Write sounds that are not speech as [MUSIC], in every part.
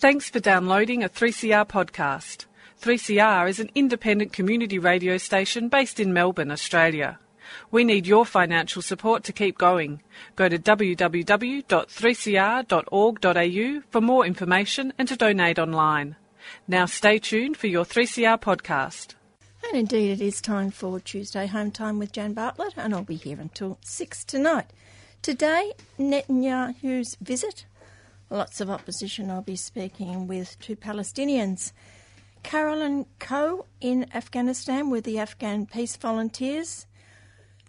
Thanks for downloading a 3CR podcast. 3CR is an independent community radio station based in Melbourne, Australia. We need your financial support to keep going. Go to www.3cr.org.au for more information and to donate online. Now stay tuned for your 3CR podcast. And indeed, it is time for Tuesday Home Time with Jan Bartlett, and I'll be here until 6 tonight. Today, Netanyahu's visit lots of opposition. I'll be speaking with two Palestinians. Carolyn Coe in Afghanistan with the Afghan Peace Volunteers,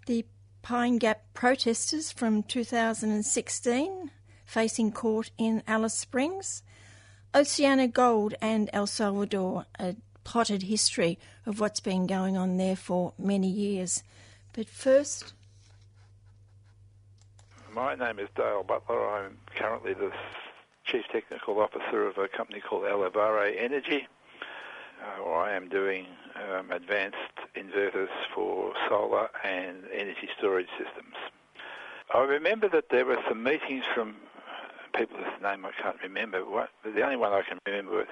the Pine Gap protesters from 2016 facing court in Alice Springs, Oceana Gold and El Salvador, a plotted history of what's been going on there for many years. But first, my name is Dale Butler. I'm currently the Chief Technical Officer of a company called Elevare Energy. Uh, I am doing um, advanced inverters for solar and energy storage systems. I remember that there were some meetings from people whose name I can't remember. What, the only one I can remember was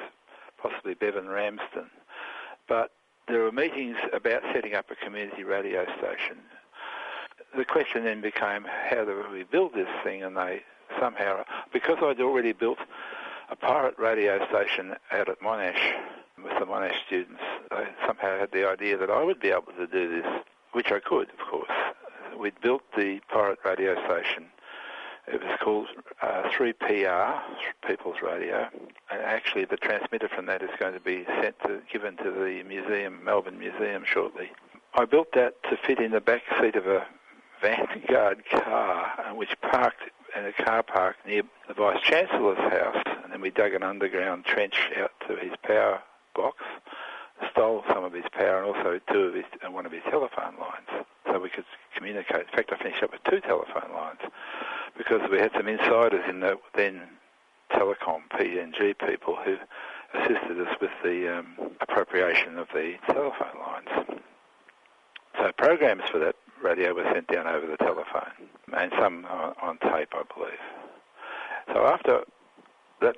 possibly Bevan Ramsden. But there were meetings about setting up a community radio station. The question then became, how do we build this thing? And they somehow, because I'd already built a pirate radio station out at Monash with the Monash students, I somehow had the idea that I would be able to do this, which I could, of course. We'd built the pirate radio station. It was called uh, 3PR, People's Radio, and actually the transmitter from that is going to be sent to, given to the museum, Melbourne Museum, shortly. I built that to fit in the back seat of a Vanguard car, which parked in a car park near the Vice Chancellor's house, and then we dug an underground trench out to his power box, stole some of his power and also two of his and one of his telephone lines, so we could communicate. In fact, I finished up with two telephone lines because we had some insiders in the then telecom PMG people who assisted us with the um, appropriation of the telephone lines. So programs for that radio was sent down over the telephone, and some on, on tape, I believe. So after that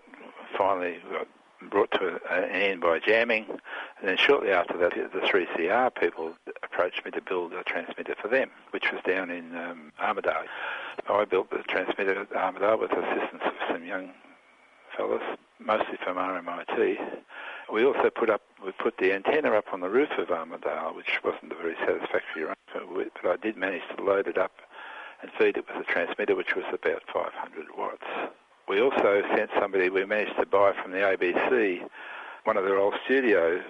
finally got brought to an end by jamming, and then shortly after that, the 3CR people approached me to build a transmitter for them, which was down in um, Armadale. I built the transmitter at Armadale with assistance of some young fellas, mostly from RMIT. We also put up we put the antenna up on the roof of Armadale, which wasn't a very satisfactory arrangement, but I did manage to load it up and feed it with a transmitter, which was about 500 watts. We also sent somebody, we managed to buy from the ABC one of their old studio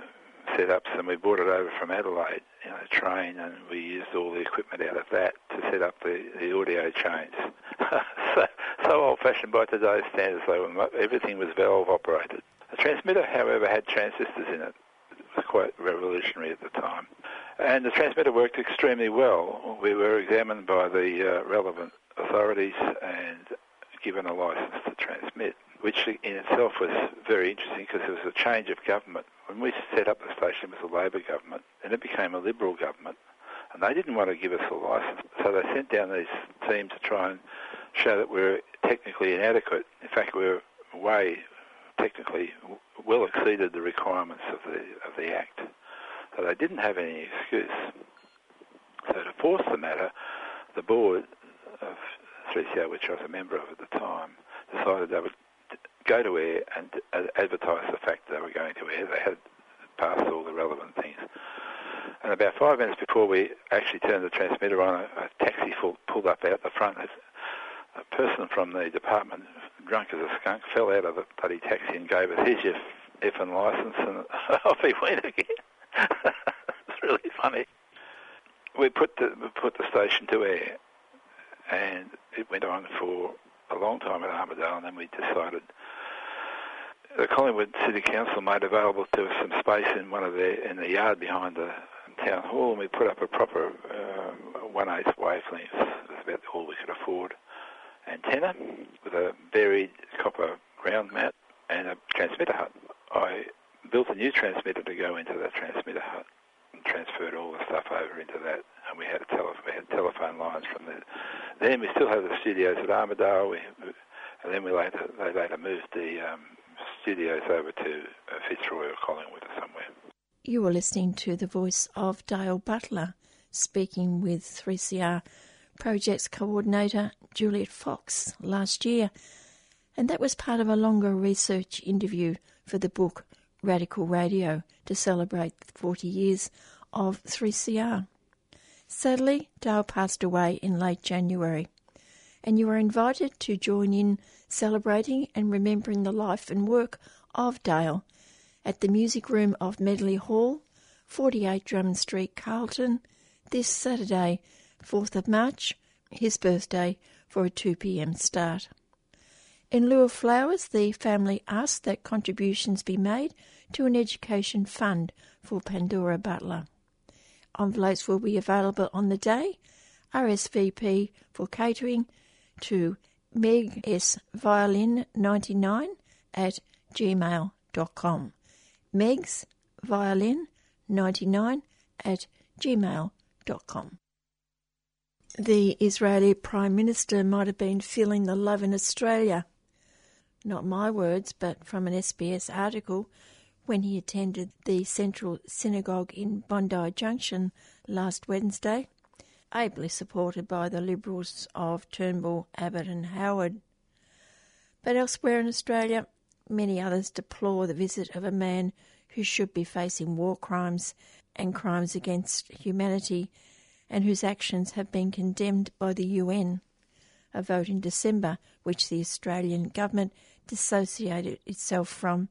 setups, and we brought it over from Adelaide in a train, and we used all the equipment out of that to set up the, the audio chains. [LAUGHS] so, so old-fashioned by today's standards, though, everything was valve operated. The transmitter, however, had transistors in it. It was quite revolutionary at the time. And the transmitter worked extremely well. We were examined by the uh, relevant authorities and given a license to transmit, which in itself was very interesting because there was a change of government. When we set up the station, it was a Labor government, and it became a Liberal government. And they didn't want to give us a license, so they sent down these teams to try and show that we we're technically inadequate. In fact, we we're way technically well exceeded the requirements of the of the Act. So they didn't have any excuse. So to force the matter, the board of 3CR, which I was a member of at the time, decided they would go to air and advertise the fact that they were going to air. They had passed all the relevant things. And about five minutes before we actually turned the transmitter on, a, a taxi full, pulled up out the front. A person from the department drunk as a skunk, fell out of the bloody taxi and gave us, here's your effing licence, and [LAUGHS] off he went again. [LAUGHS] it's really funny. We put the we put the station to air, and it went on for a long time at Armadale, and then we decided the Collingwood City Council made available to us some space in one of their in the yard behind the town hall, and we put up a proper um, one eighth wavelength. Was about all we could afford antenna with a buried copper ground mat and a transmitter hut. I built a new transmitter to go into that transmitter hut and transferred all the stuff over into that. And we had a tele- we had telephone lines from there. Then we still have the studios at Armadale. We, and then we later they later moved the um, studios over to uh, Fitzroy or Collingwood or somewhere. You were listening to the voice of Dale Butler speaking with 3CR Projects Coordinator Juliet Fox last year, and that was part of a longer research interview for the book Radical Radio to celebrate 40 years of 3CR. Sadly, Dale passed away in late January, and you are invited to join in celebrating and remembering the life and work of Dale at the Music Room of Medley Hall, 48 Drummond Street, Carlton, this Saturday, 4th of March, his birthday, for a 2 pm start. In lieu of flowers, the family asked that contributions be made to an education fund for Pandora Butler. Envelopes will be available on the day. RSVP for catering to Meg S. Violin 99 at gmail.com. Meg's Violin 99 at gmail.com. The Israeli Prime Minister might have been feeling the love in Australia. Not my words, but from an SBS article when he attended the Central Synagogue in Bondi Junction last Wednesday, ably supported by the Liberals of Turnbull, Abbott, and Howard. But elsewhere in Australia, many others deplore the visit of a man who should be facing war crimes and crimes against humanity and whose actions have been condemned by the UN. A vote in December, which the Australian government dissociated itself from.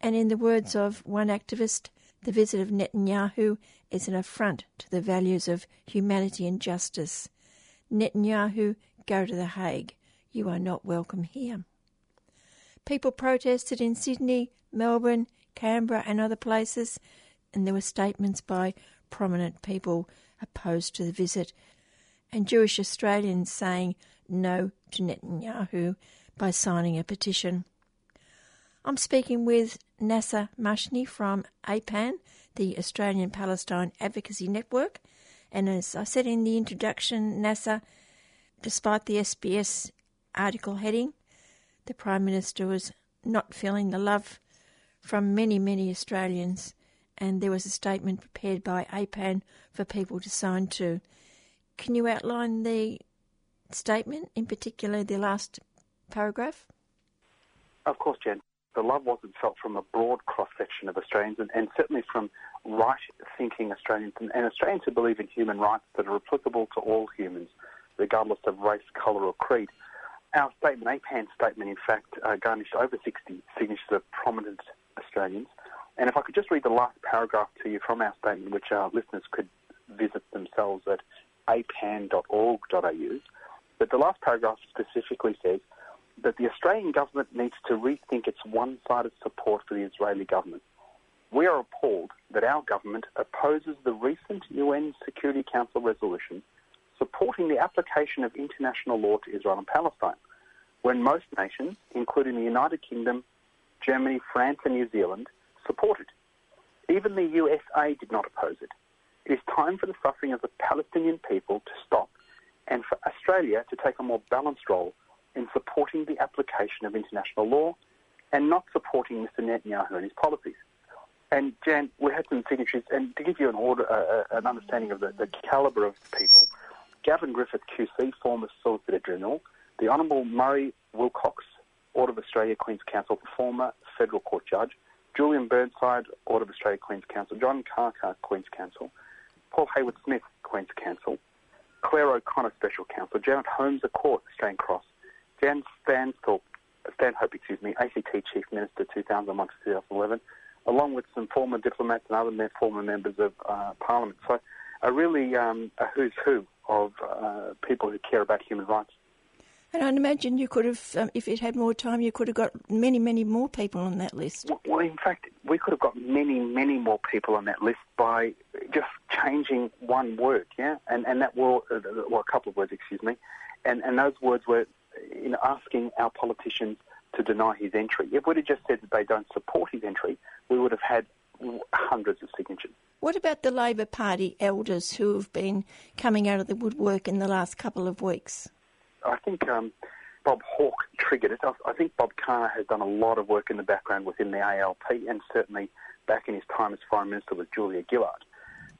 And in the words of one activist, the visit of Netanyahu is an affront to the values of humanity and justice. Netanyahu, go to The Hague. You are not welcome here. People protested in Sydney, Melbourne, Canberra, and other places, and there were statements by prominent people opposed to the visit, and Jewish Australians saying no to Netanyahu by signing a petition. I'm speaking with Nasser Mashni from APAN, the Australian Palestine Advocacy Network. And as I said in the introduction, Nasser, despite the SBS article heading, the Prime Minister was not feeling the love from many, many Australians. And there was a statement prepared by APAN for people to sign to. Can you outline the statement, in particular the last paragraph? Of course, Jen. The love wasn't felt from a broad cross section of Australians and, and certainly from right thinking Australians and, and Australians who believe in human rights that are applicable to all humans, regardless of race, colour, or creed. Our statement, APAN's statement, in fact, uh, garnished over 60 signatures of prominent Australians. And if I could just read the last paragraph to you from our statement, which our listeners could visit themselves at apan.org.au. But the last paragraph specifically says that the Australian government needs to rethink its one-sided support for the Israeli government. We are appalled that our government opposes the recent UN Security Council resolution supporting the application of international law to Israel and Palestine, when most nations, including the United Kingdom, Germany, France, and New Zealand, support it. Even the USA did not oppose it. It is time for the suffering of the Palestinian people to stop and for Australia to take a more balanced role in supporting the application of international law and not supporting Mr. Netanyahu and his policies. And Jan, we had some signatures, and to give you an order, uh, uh an understanding of the, the calibre of people, Gavin Griffith QC, former Solicitor General, the Honourable Murray Wilcox, Order of Australia Queen's Counsel, former Federal Court Judge, Julian Burnside, Order of Australia Queen's Counsel, John Carter, Queen's Counsel, Paul Heywood-Smith, Queen's Counsel, Claire O'Connor, Special Counsel, Janet Holmes à Court, Australian Cross, Jan Stanthorpe, Stanhope, excuse me, ACT Chief Minister 2001 to 2011, along with some former diplomats and other former members of uh, Parliament. So a really um, a who's who of uh, people who care about human rights. And I'd imagine you could have, um, if it had more time, you could have got many, many more people on that list. Well, in fact, we could have got many, many more people on that list by just changing one word, yeah? And, and that were, uh, well, a couple of words, excuse me. And, and those words were you know, asking our politicians to deny his entry. If we'd have just said that they don't support his entry, we would have had hundreds of signatures. What about the Labor Party elders who have been coming out of the woodwork in the last couple of weeks? I think um, Bob Hawke triggered it. I think Bob Carr has done a lot of work in the background within the ALP and certainly back in his time as Foreign Minister with Julia Gillard.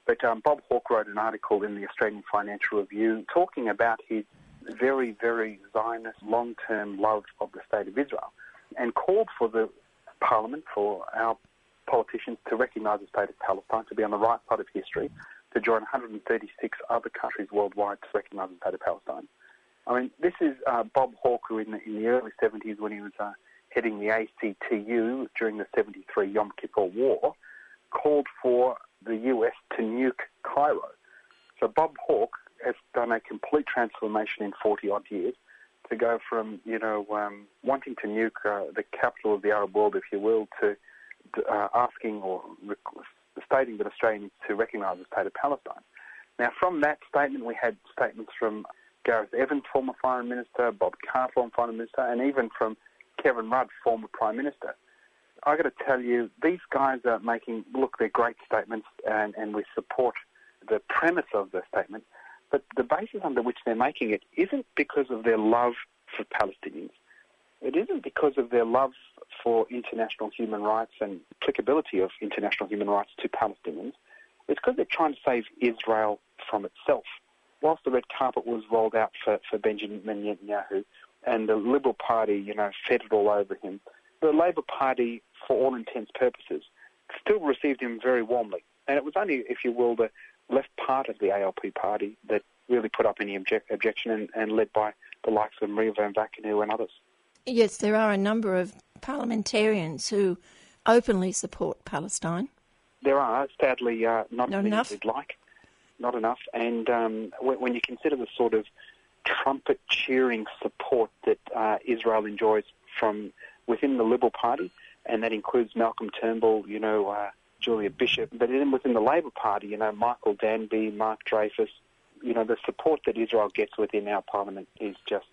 But um, Bob Hawke wrote an article in the Australian Financial Review talking about his very, very Zionist long-term love of the State of Israel and called for the Parliament, for our politicians to recognise the State of Palestine, to be on the right side of history, to join 136 other countries worldwide to recognise the State of Palestine. I mean, this is uh, Bob Hawke, in the, in the early 70s, when he was uh, heading the ACTU during the 73 Yom Kippur War, called for the US to nuke Cairo. So Bob Hawke has done a complete transformation in 40 odd years to go from, you know, um, wanting to nuke uh, the capital of the Arab world, if you will, to uh, asking or stating that Australia needs to recognise the state of Palestine. Now, from that statement, we had statements from Gareth Evans, former Foreign Minister, Bob former Foreign Minister, and even from Kevin Rudd, former Prime Minister. I've got to tell you, these guys are making, look, they're great statements, and, and we support the premise of the statement, but the basis under which they're making it isn't because of their love for Palestinians. It isn't because of their love for international human rights and applicability of international human rights to Palestinians. It's because they're trying to save Israel from itself. Whilst the red carpet was rolled out for, for Benjamin Netanyahu and the Liberal Party, you know, fed it all over him, the Labor Party, for all intents purposes, still received him very warmly. And it was only, if you will, the left part of the ALP party that really put up any object, objection and, and led by the likes of Maria Vamvakinou and others. Yes, there are a number of parliamentarians who openly support Palestine. There are, sadly, uh, not, not enough. we'd like. Not enough. And um, when, when, you consider the sort of trumpet cheering support that uh, Israel enjoys from within the Liberal Party, and that includes Malcolm Turnbull, you know, uh, Julie Bishop, but then within the Labor Party, you know, Michael Danby, Mark Dreyfus, you know, the support that Israel gets within our parliament is just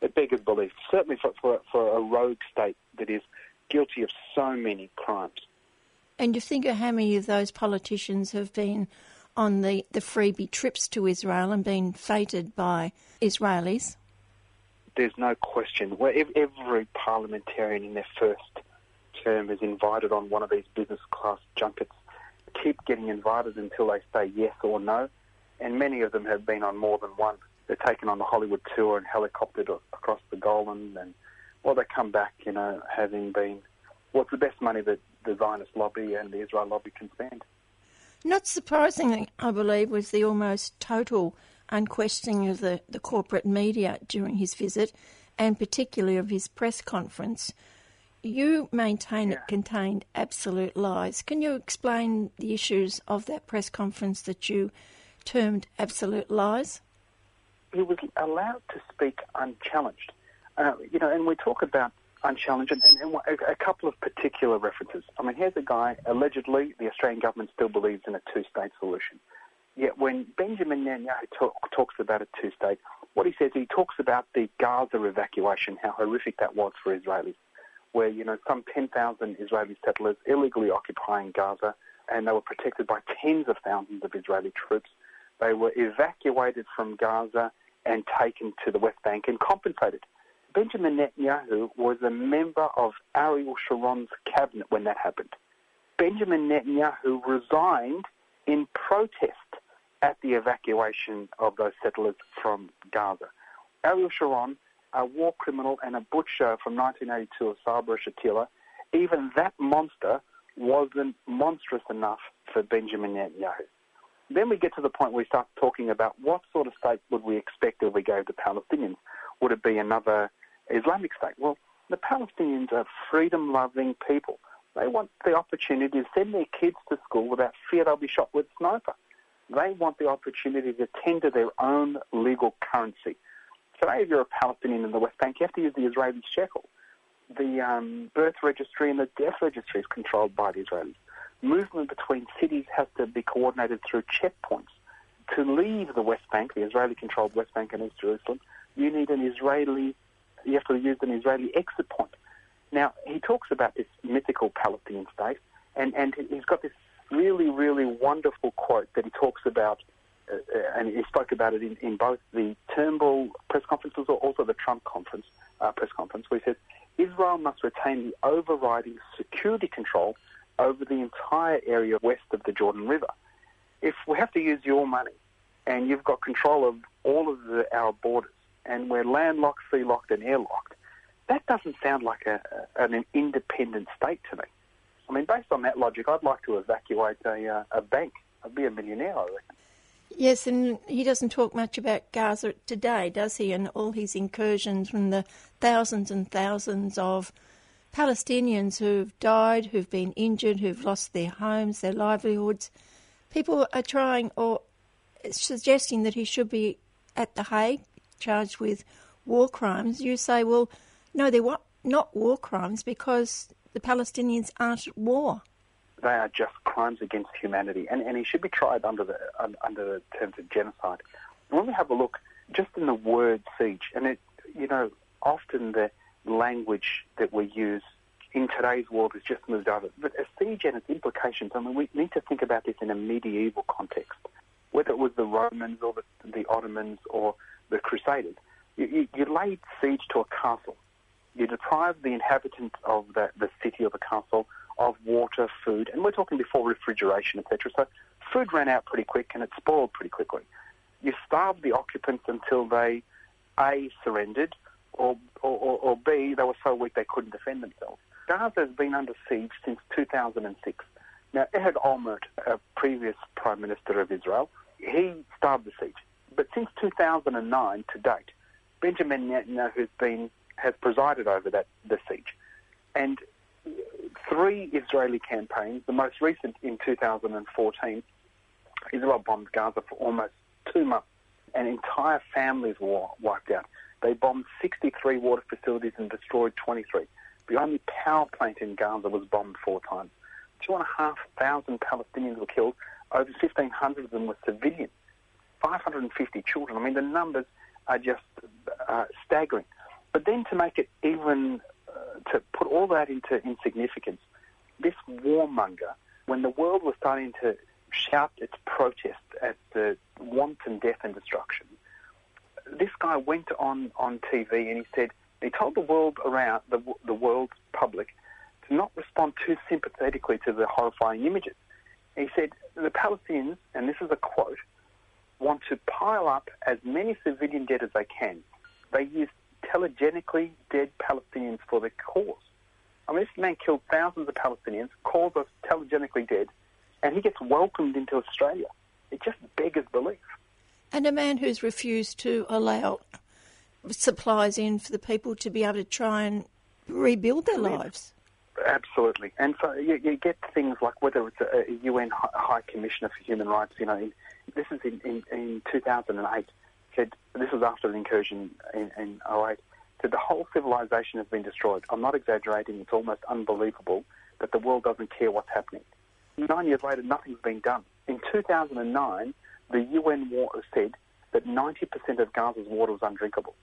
it beggars belief. Certainly for, for, for a rogue state that is guilty of so many crimes. And you think of how many of those politicians have been on the, the freebie trips to Israel and been feted by Israelis? There's no question. Every parliamentarian in their first term is invited on one of these business class junkets. Keep getting invited until they say yes or no, and many of them have been on more than one they're taken on the Hollywood tour and helicoptered across the Golan, and well, they come back, you know, having been what's well, the best money that the Zionist lobby and the Israel lobby can spend. Not surprisingly, I believe, was the almost total unquestioning of the, the corporate media during his visit, and particularly of his press conference. You maintain yeah. it contained absolute lies. Can you explain the issues of that press conference that you termed absolute lies? he was allowed to speak unchallenged. Uh, you know, and we talk about unchallenged and, and, and a, couple of particular references. I mean, here's a guy, allegedly, the Australian government still believes in a two-state solution. Yet when Benjamin Netanyahu talk, talks about a two-state, what he says, he talks about the Gaza evacuation, how horrific that was for Israelis, where, you know, some 10,000 Israeli settlers illegally occupying Gaza, and they were protected by tens of thousands of Israeli troops they were evacuated from Gaza and taken to the West Bank and compensated. Benjamin Netanyahu was a member of Ariel Sharon's cabinet when that happened. Benjamin Netanyahu resigned in protest at the evacuation of those settlers from Gaza. Ariel Sharon, a war criminal and a butcher from 1982 of Sabra Shatila, even that monster wasn't monstrous enough for Benjamin Netanyahu. Then we get to the point where we start talking about what sort of state would we expect if we gave the Palestinians? Would it be another Islamic state? Well, the Palestinians are freedom-loving people. They want the opportunity to send their kids to school without fear they'll be shot with a sniper. They want the opportunity to tender their own legal currency. Today, if you're a Palestinian in the West Bank, you have to use the Israeli shekel. The um, birth registry and the death registry is controlled by the Israelis movement between cities has to be coordinated through checkpoints. To leave the West Bank, the Israeli-controlled West Bank and East Jerusalem, you need an Israeli, you have to use an Israeli exit point. Now, he talks about this mythical Palestinian state, and, and he's got this really, really wonderful quote that he talks about, uh, uh and he spoke about it in, in both the Turnbull press conferences or also the Trump conference, uh, press conference where he said Israel must retain the overriding security control over the entire area west of the Jordan River. If we have to use your money and you've got control of all of the, our borders and we're landlocked, sea locked, and airlocked, that doesn't sound like a, an independent state to me. I mean, based on that logic, I'd like to evacuate a, uh, a bank. I'd be a millionaire, I reckon. Yes, and he doesn't talk much about Gaza today, does he? And all his incursions from the thousands and thousands of Palestinians who've died, who've been injured, who've lost their homes, their livelihoods. People are trying or suggesting that he should be at The Hague, charged with war crimes. You say, well, no, they're not war crimes because the Palestinians aren't at war they are just crimes against humanity, and, and he should be tried under the under the terms of genocide. When we have a look just in the word siege, and it, you know, often the language that we use in today's world has just moved over. But a siege and its implications, I mean, we need to think about this in a medieval context. Whether it was the Romans or the, the Ottomans or the Crusaders, you, you, you laid siege to a castle. You deprived the inhabitants of the, the city or the castle of water, food, and we're talking before refrigeration, etc. So food ran out pretty quick and it spoiled pretty quickly. You starved the occupants until they A, surrendered, or, or, or B, they were so weak they couldn't defend themselves. Gaza has been under siege since 2006. Now, Ehud Olmert, a previous Prime Minister of Israel, he started the siege. But since 2009 to date, Benjamin Netanyahu has been has presided over that the siege, and three Israeli campaigns, the most recent in 2014, Israel bombed Gaza for almost two months, and entire families were wiped out. They bombed 63 water facilities and destroyed 23. The only power plant in Gaza was bombed four times. Two and a half thousand Palestinians were killed. Over 1,500 of them were civilians. 550 children. I mean, the numbers are just uh, staggering. But then to make it even to put all that into insignificance, this warmonger, when the world was starting to shout its protest at the wanton death and destruction, this guy went on, on TV and he said, he told the world around, the, the world public, to not respond too sympathetically to the horrifying images. He said, the Palestinians, and this is a quote, want to pile up as many civilian dead as they can. They use telegenically dead Palestinians for their cause. I mean, this man killed thousands of Palestinians, calls us telegenically dead, and he gets welcomed into Australia. It just beggars belief. And a man who's refused to allow supplies in for the people to be able to try and rebuild their lives. Absolutely. And so you, you, get things like whether it's a, a UN High Commissioner for Human Rights, you know, this is in, in, in 2008 said, this was after the incursion in, in 08, said the whole civilization has been destroyed. I'm not exaggerating, it's almost unbelievable that the world doesn't care what's happening. Nine years later, nothing's been done. In 2009, the UN said that 90% of Gaza's water was undrinkable.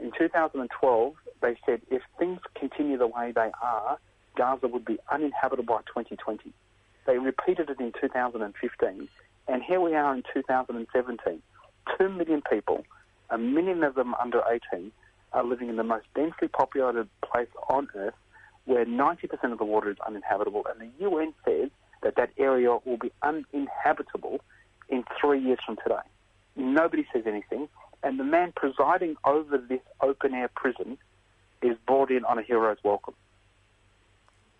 In 2012, they said if things continue the way they are, Gaza would be uninhabitable by 2020. They repeated it in 2015, and here we are in 2017. 2 million people, a million of them under 18, are living in the most densely populated place on Earth where 90% of the water is uninhabitable. And the UN says that that area will be uninhabitable in three years from today. Nobody says anything. And the man presiding over this open air prison is brought in on a hero's welcome.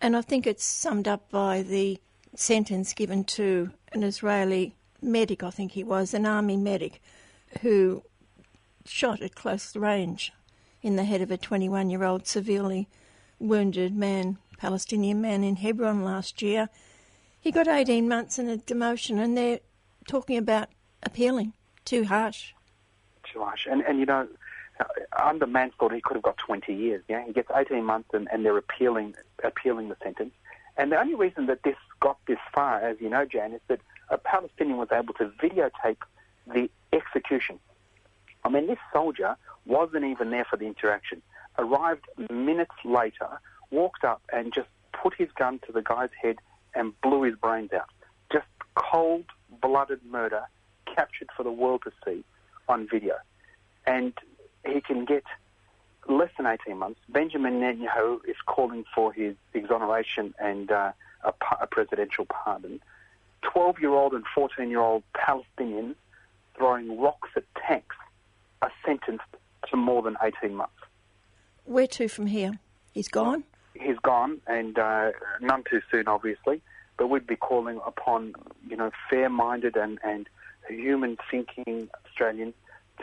And I think it's summed up by the sentence given to an Israeli medic, I think he was, an army medic, who shot at close range in the head of a 21 year old severely wounded man, Palestinian man in Hebron last year. He got 18 months and a demotion, and they're talking about appealing. Too harsh. Too harsh. And, and you know, uh, under manslaughter, he could have got 20 years. Yeah, he gets 18 months, and, and they're appealing appealing the sentence. And the only reason that this got this far, as you know, Jan, is that a Palestinian was able to videotape the execution. I mean, this soldier wasn't even there for the interaction. Arrived minutes later, walked up and just put his gun to the guy's head and blew his brains out. Just cold-blooded murder captured for the world to see on video. And he can get less than 18 months, Benjamin Netanyahu is calling for his exoneration and uh, a, a, presidential pardon. 12 year old and 14 year old Palestinians throwing rocks at tanks are sentenced to more than 18 months. Where to from here? He's gone? He's gone, and uh, none too soon, obviously. But we'd be calling upon, you know, fair-minded and, and human-thinking Australians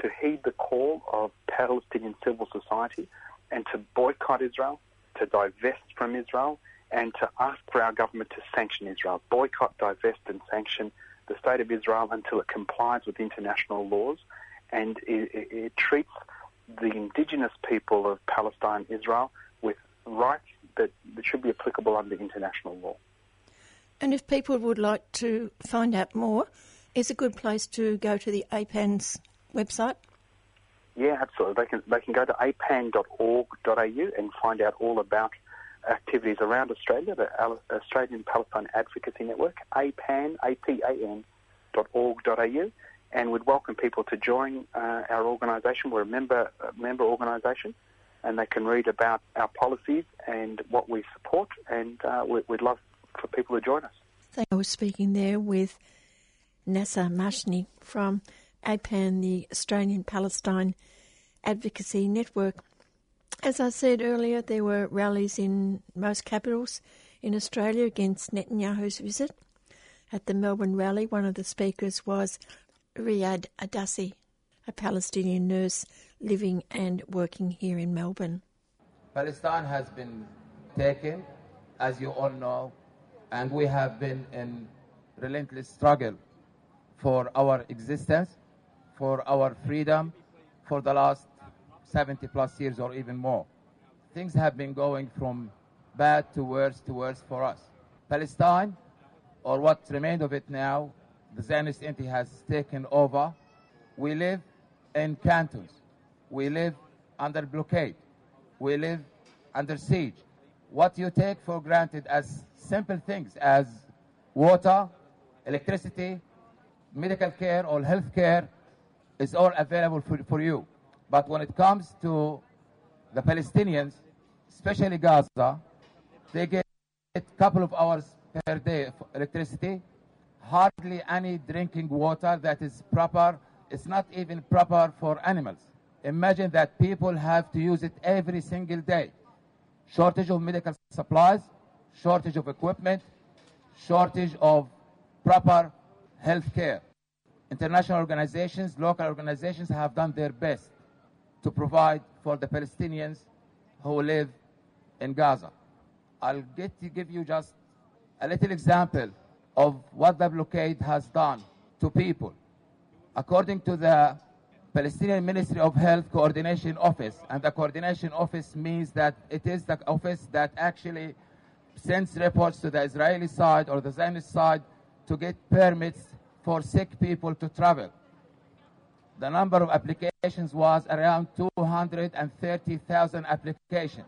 to heed the call of Palestinian civil society and to boycott Israel, to divest from Israel, and to ask for our government to sanction Israel. Boycott, divest, and sanction the state of Israel until it complies with international laws and it, it, it treats the indigenous people of Palestine, Israel, with rights that, that should be applicable under international law. And if people would like to find out more, is a good place to go to the APAN's website? Yeah, absolutely. They can they can go to apan.org.au and find out all about activities around Australia, the Australian Palestine Advocacy Network, apan, A-P-A-N, .org.au, and we'd welcome people to join uh, our organisation. We're a member a member organisation, and they can read about our policies and what we support, and uh, we'd love for people to join us. Thank I was speaking there with Nasser Mashni from APAN, the Australian Palestine Advocacy Network. As I said earlier, there were rallies in most capitals in Australia against Netanyahu's visit. At the Melbourne rally, one of the speakers was Riyad Adassi, a Palestinian nurse living and working here in Melbourne. Palestine has been taken, as you all know, and we have been in relentless struggle for our existence, for our freedom, for the last 70 plus years or even more. Things have been going from bad to worse to worse for us. Palestine, or what remained of it now, the Zionist entity has taken over. We live in cantons. We live under blockade. We live under siege. What you take for granted as simple things as water, electricity, medical care, or health care is all available for, for you. But when it comes to the Palestinians, especially Gaza, they get a couple of hours per day of electricity hardly any drinking water that is proper. It's not even proper for animals. Imagine that people have to use it every single day. Shortage of medical supplies, shortage of equipment, shortage of proper health care. International organizations, local organizations have done their best to provide for the Palestinians who live in Gaza. I'll get to give you just a little example of what the blockade has done to people. According to the Palestinian Ministry of Health Coordination Office, and the Coordination Office means that it is the office that actually sends reports to the Israeli side or the Zionist side to get permits for sick people to travel. The number of applications was around 230,000 applications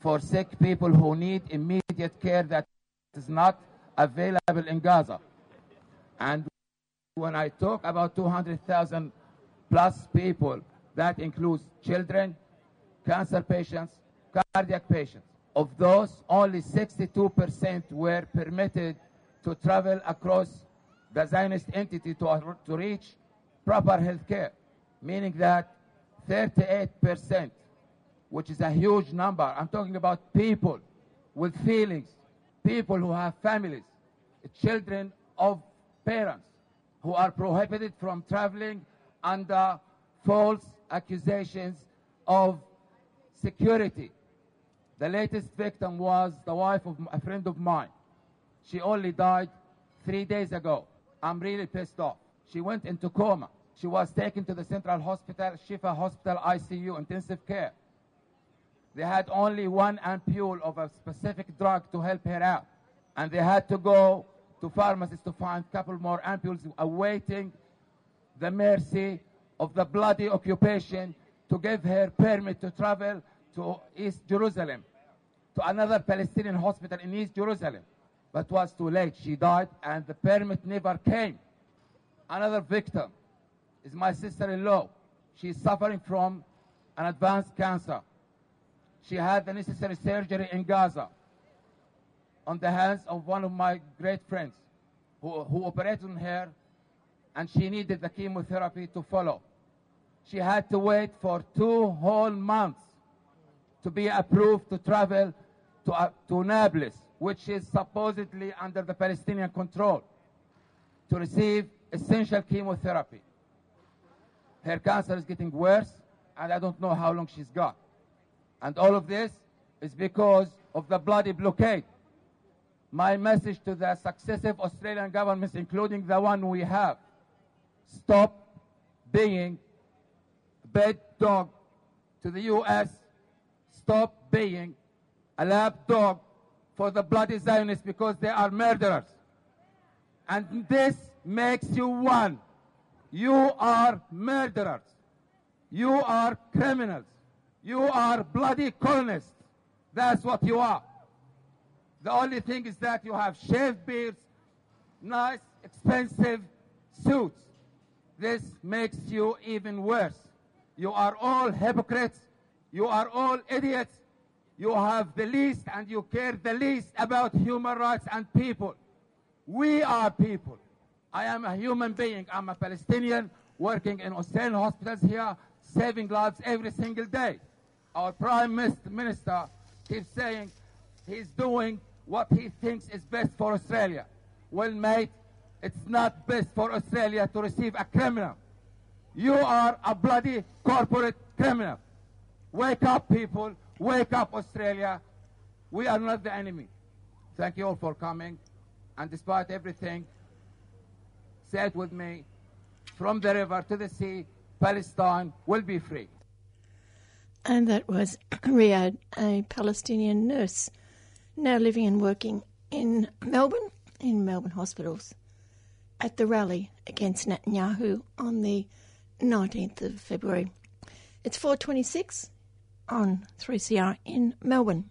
for sick people who need immediate care that is not available in Gaza. And when I talk about 200,000 plus people, that includes children, cancer patients, cardiac patients. Of those, only 62% were permitted to travel across the Zionist entity to, to reach proper health care, meaning that 38%, which is a huge number, I'm talking about people with feelings, people who have families, children of parents who are prohibited from traveling under false accusations of security. The latest victim was the wife of a friend of mine. She only died three days ago. I'm really pissed off. She went into coma. She was taken to the Central Hospital, Shifa Hospital ICU, intensive care. They had only one ampule of a specific drug to help her out. And they had to go to pharmacies to find a couple more ampules awaiting the mercy of the bloody occupation to give her permit to travel to East Jerusalem, to another Palestinian hospital in East Jerusalem. But it was too late. She died and the permit never came. Another victim is my sister-in-law. She is suffering from an advanced cancer. She had the necessary surgery in Gaza on the hands of one of my great friends who, who operated on her, and she needed the chemotherapy to follow. She had to wait for two whole months to be approved to travel to, uh, to Nablus, which is supposedly under the Palestinian control, to receive essential chemotherapy. Her cancer is getting worse, and I don't know how long she's got. And all of this is because of the bloody blockade. My message to the successive Australian governments, including the one we have, stop being a bed dog to the U.S., stop being a lap dog for the bloody Zionists because they are murderers. And this makes you one. You are murderers. You are criminals. You are bloody colonists. That's what you are. The only thing is that you have shaved beards, nice, expensive suits. This makes you even worse. You are all hypocrites. You are all idiots. You have the least and you care the least about human rights and people. We are people. I am a human being. I'm a Palestinian working in Australian hospitals here, saving lives every single day. Our Prime Minister keeps saying he's doing what he thinks is best for Australia. Well, mate, it's not best for Australia to receive a criminal. You are a bloody corporate criminal. Wake up, people. Wake up, Australia. We are not the enemy. Thank you all for coming. And despite everything, say it with me from the river to the sea, Palestine will be free. And that was [CLEARS THROAT] Riyadh, a Palestinian nurse now living and working in Melbourne, in Melbourne hospitals, at the rally against Netanyahu on the 19th of February. It's 426 on 3CR in Melbourne.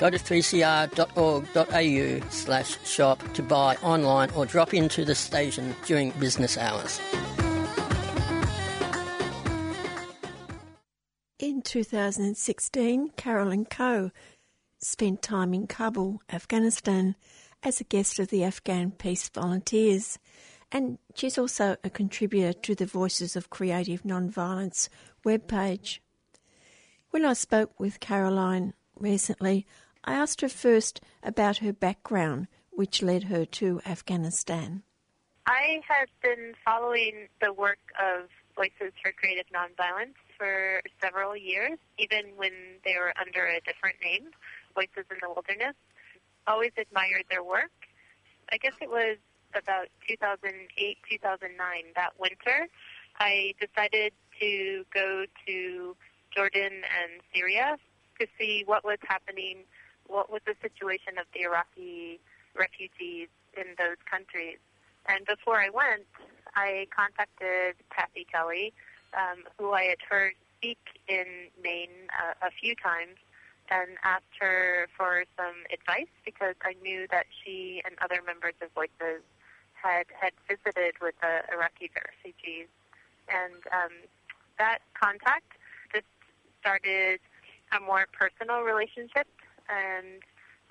Go to 3cr.org.au slash shop to buy online or drop into the station during business hours. In 2016, Carolyn Coe spent time in Kabul, Afghanistan, as a guest of the Afghan Peace Volunteers, and she's also a contributor to the Voices of Creative Nonviolence webpage. When I spoke with Caroline recently, I asked her first about her background, which led her to Afghanistan. I have been following the work of Voices for Creative Nonviolence for several years, even when they were under a different name, Voices in the Wilderness. Always admired their work. I guess it was about 2008, 2009, that winter, I decided to go to Jordan and Syria to see what was happening, what was the situation of the Iraqi refugees in those countries. And before I went, I contacted Kathy Kelly, um, who I had heard speak in Maine uh, a few times, and asked her for some advice because I knew that she and other members of Voices had had visited with the Iraqi refugees, and um, that contact just started a more personal relationship. And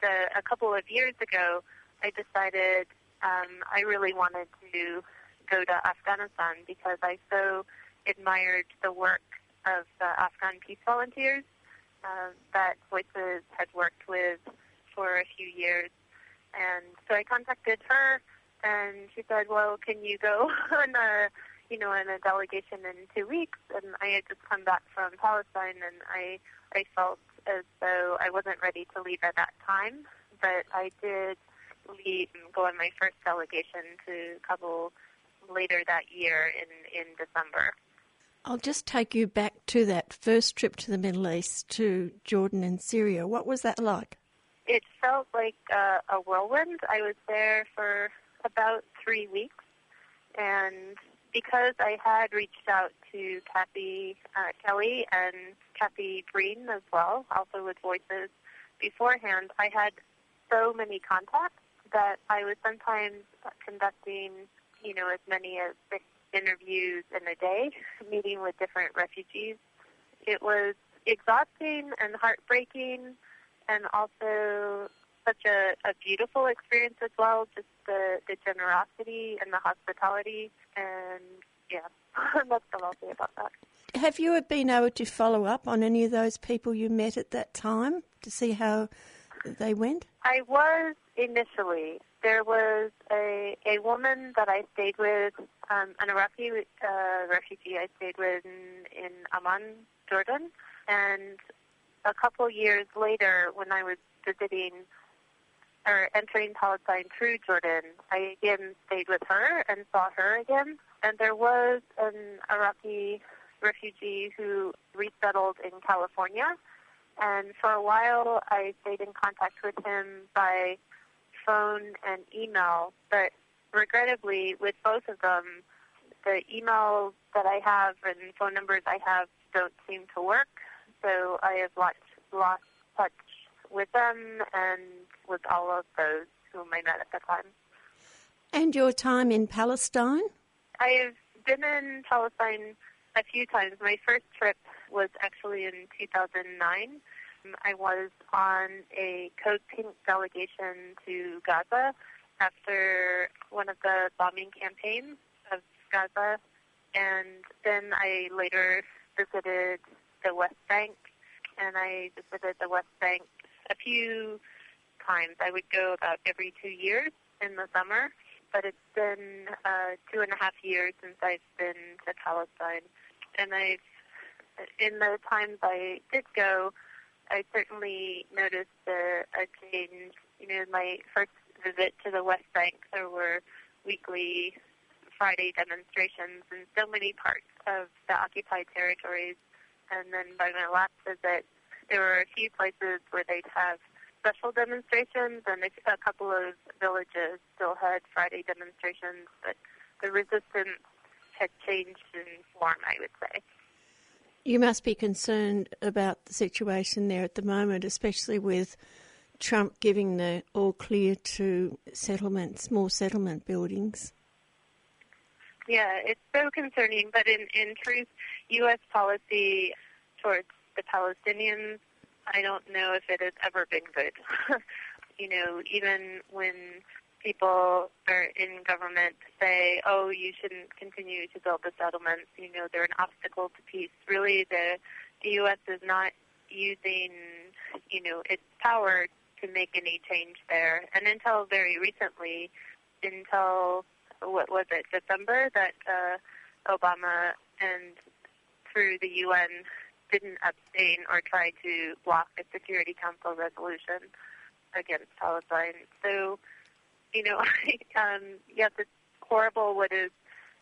the, a couple of years ago, I decided um, I really wanted to go to Afghanistan because I so admired the work of the Afghan peace volunteers uh, that Voices had worked with for a few years. And so I contacted her, and she said, "Well, can you go [LAUGHS] on a, you know, in a delegation in two weeks?" And I had just come back from Palestine, and I, I felt as though I wasn't ready to leave at that time, but I did leave and go on my first delegation to Kabul later that year in in December. I'll just take you back to that first trip to the Middle East, to Jordan and Syria. What was that like? It felt like uh, a whirlwind. I was there for about three weeks, and because I had reached out to Kathy uh, Kelly and Kathy Breen as well, also with Voices beforehand, I had so many contacts that I was sometimes conducting, you know, as many as six interviews in a day, [LAUGHS] meeting with different refugees. It was exhausting and heartbreaking, and also such a, a beautiful experience as well. Just the, the generosity and the hospitality, and yeah, that's all I'll say about that. Have you been able to follow up on any of those people you met at that time to see how they went? I was initially. There was a a woman that I stayed with, um, an Iraqi uh, refugee I stayed with in, in Amman, Jordan, and a couple years later, when I was visiting or entering Palestine through Jordan, I again stayed with her and saw her again. And there was an Iraqi refugee who resettled in California. And for a while, I stayed in contact with him by phone and email. But regrettably, with both of them, the emails that I have and phone numbers I have don't seem to work. So I have lost, lost touch with them and with all of those whom I met at the time. And your time in Palestine? I've been in Palestine a few times. My first trip was actually in 2009. Um, I was on a Code Pink delegation to Gaza after one of the bombing campaigns of Gaza, and then I later visited the West Bank, and I visited the West Bank a few times. I would go about every two years in the summer, but it's been uh, two and a half years since I've been to Palestine, and I've in the times I did go, I certainly noticed a, a change. You know, my first visit to the West Bank, there were weekly Friday demonstrations in so many parts of the occupied territories. And then by my last visit, there were a few places where they'd have special demonstrations, and a couple of villages still had Friday demonstrations, but the resistance had changed in form, I would say. You must be concerned about the situation there at the moment, especially with Trump giving the all clear to settlements, more settlement buildings. Yeah, it's so concerning, but in, in truth, U.S. policy towards the Palestinians, I don't know if it has ever been good. [LAUGHS] you know, even when people are in government say, oh, you shouldn't continue to build the settlements, you know, they're an obstacle to peace. Really, the, the U.S. is not using, you know, its power to make any change there. And until very recently, until, what was it, December, that uh, Obama and through the UN didn't abstain or try to block a Security Council resolution against Palestine. So, you know, [LAUGHS] um, yes, it's horrible what is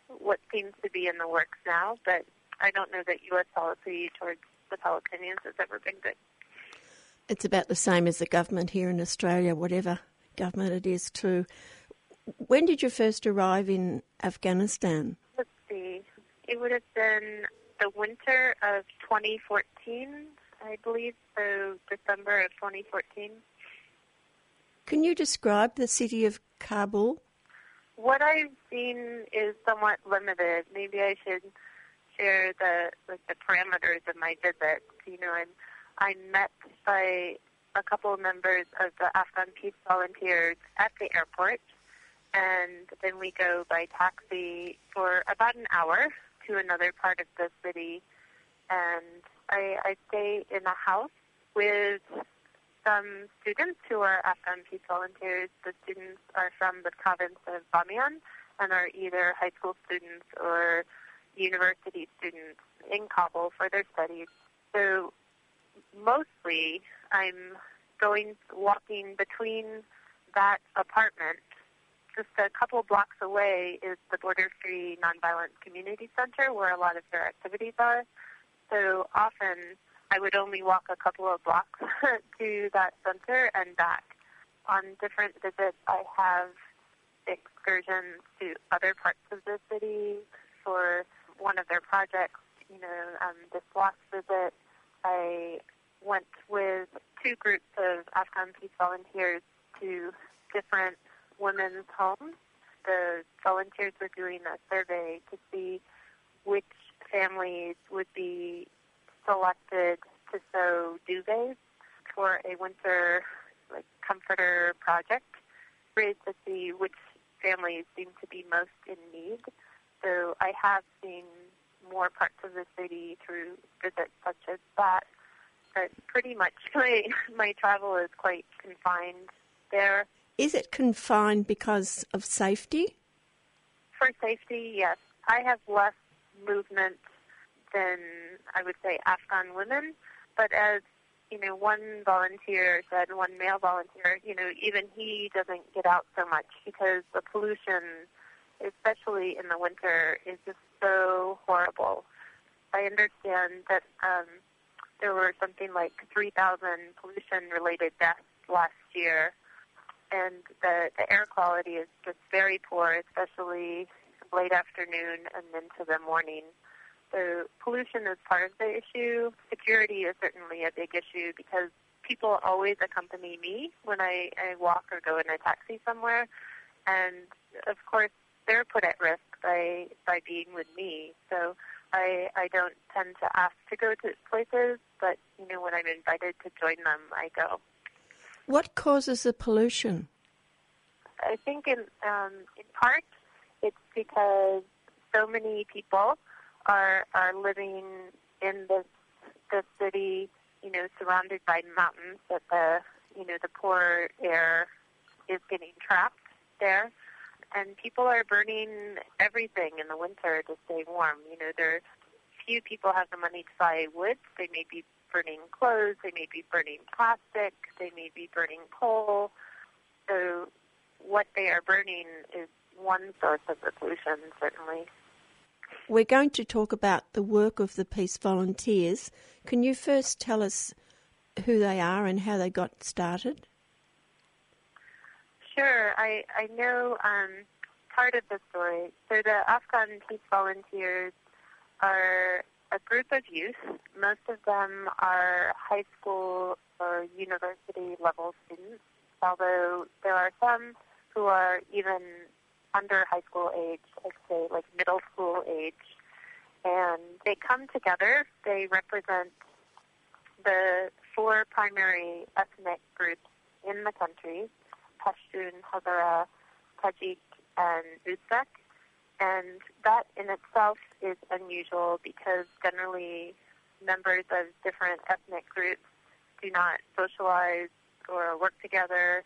what seems to be in the works now, but I don't know that U.S. policy towards the Palestinians has ever been good. It's about the same as the government here in Australia, whatever government it is, too. When did you first arrive in Afghanistan? Let's see. It would have been the winter of 2014, I believe, so December of 2014. Can you describe the city of Kabul? What I've seen is somewhat limited. Maybe I should share the like the parameters of my visit. You know, I'm I'm met by a couple of members of the Afghan Peace Volunteers at the airport, and then we go by taxi for about an hour to another part of the city, and I, I stay in a house with some students who are Afghan Peace Volunteers. The students are from the province of Bamiyan and are either high school students or university students in Kabul for their studies. So mostly I'm going walking between that apartment just a couple blocks away is the Border Free Nonviolent Community Center where a lot of their activities are. So often I would only walk a couple of blocks [LAUGHS] to that center and back. On different visits, I have excursions to other parts of the city for one of their projects. You know, um, this last visit, I went with two groups of Afghan peace volunteers to different women's homes. The volunteers were doing a survey to see which families would be selected to sew duvets for a winter like comforter project, to see which families seem to be most in need. So I have seen more parts of the city through visits such as that. But pretty much [LAUGHS] my my travel is quite confined there. Is it confined because of safety? For safety, yes. I have less movement than I would say Afghan women, but as you know, one volunteer said, one male volunteer, you know, even he doesn't get out so much because the pollution, especially in the winter, is just so horrible. I understand that um, there were something like 3,000 pollution-related deaths last year, and the, the air quality is just very poor, especially late afternoon and into the morning. So pollution is part of the issue. Security is certainly a big issue because people always accompany me when I, I walk or go in a taxi somewhere. And of course, they're put at risk by, by being with me. So I, I don't tend to ask to go to places, but you know, when I'm invited to join them, I go. What causes the pollution? I think in um, in part it's because so many people are are living in this this city, you know, surrounded by mountains that the you know the poor air is getting trapped there, and people are burning everything in the winter to stay warm. You know, there few people have the money to buy wood. They may be burning clothes. They may be burning plastic. They may be burning coal. So what they are burning is one source of the pollution, certainly. We're going to talk about the work of the Peace Volunteers. Can you first tell us who they are and how they got started? Sure. I, I know um, part of the story. So the Afghan Peace Volunteers are a group of youth. Most of them are high school or university level students, although there are some who are even under high school age, I'd say like middle school age, and they come together. They represent the four primary ethnic groups in the country, Pashtun, Hazara, Tajik, and Uzbek. And that in itself is unusual because generally members of different ethnic groups do not socialize or work together.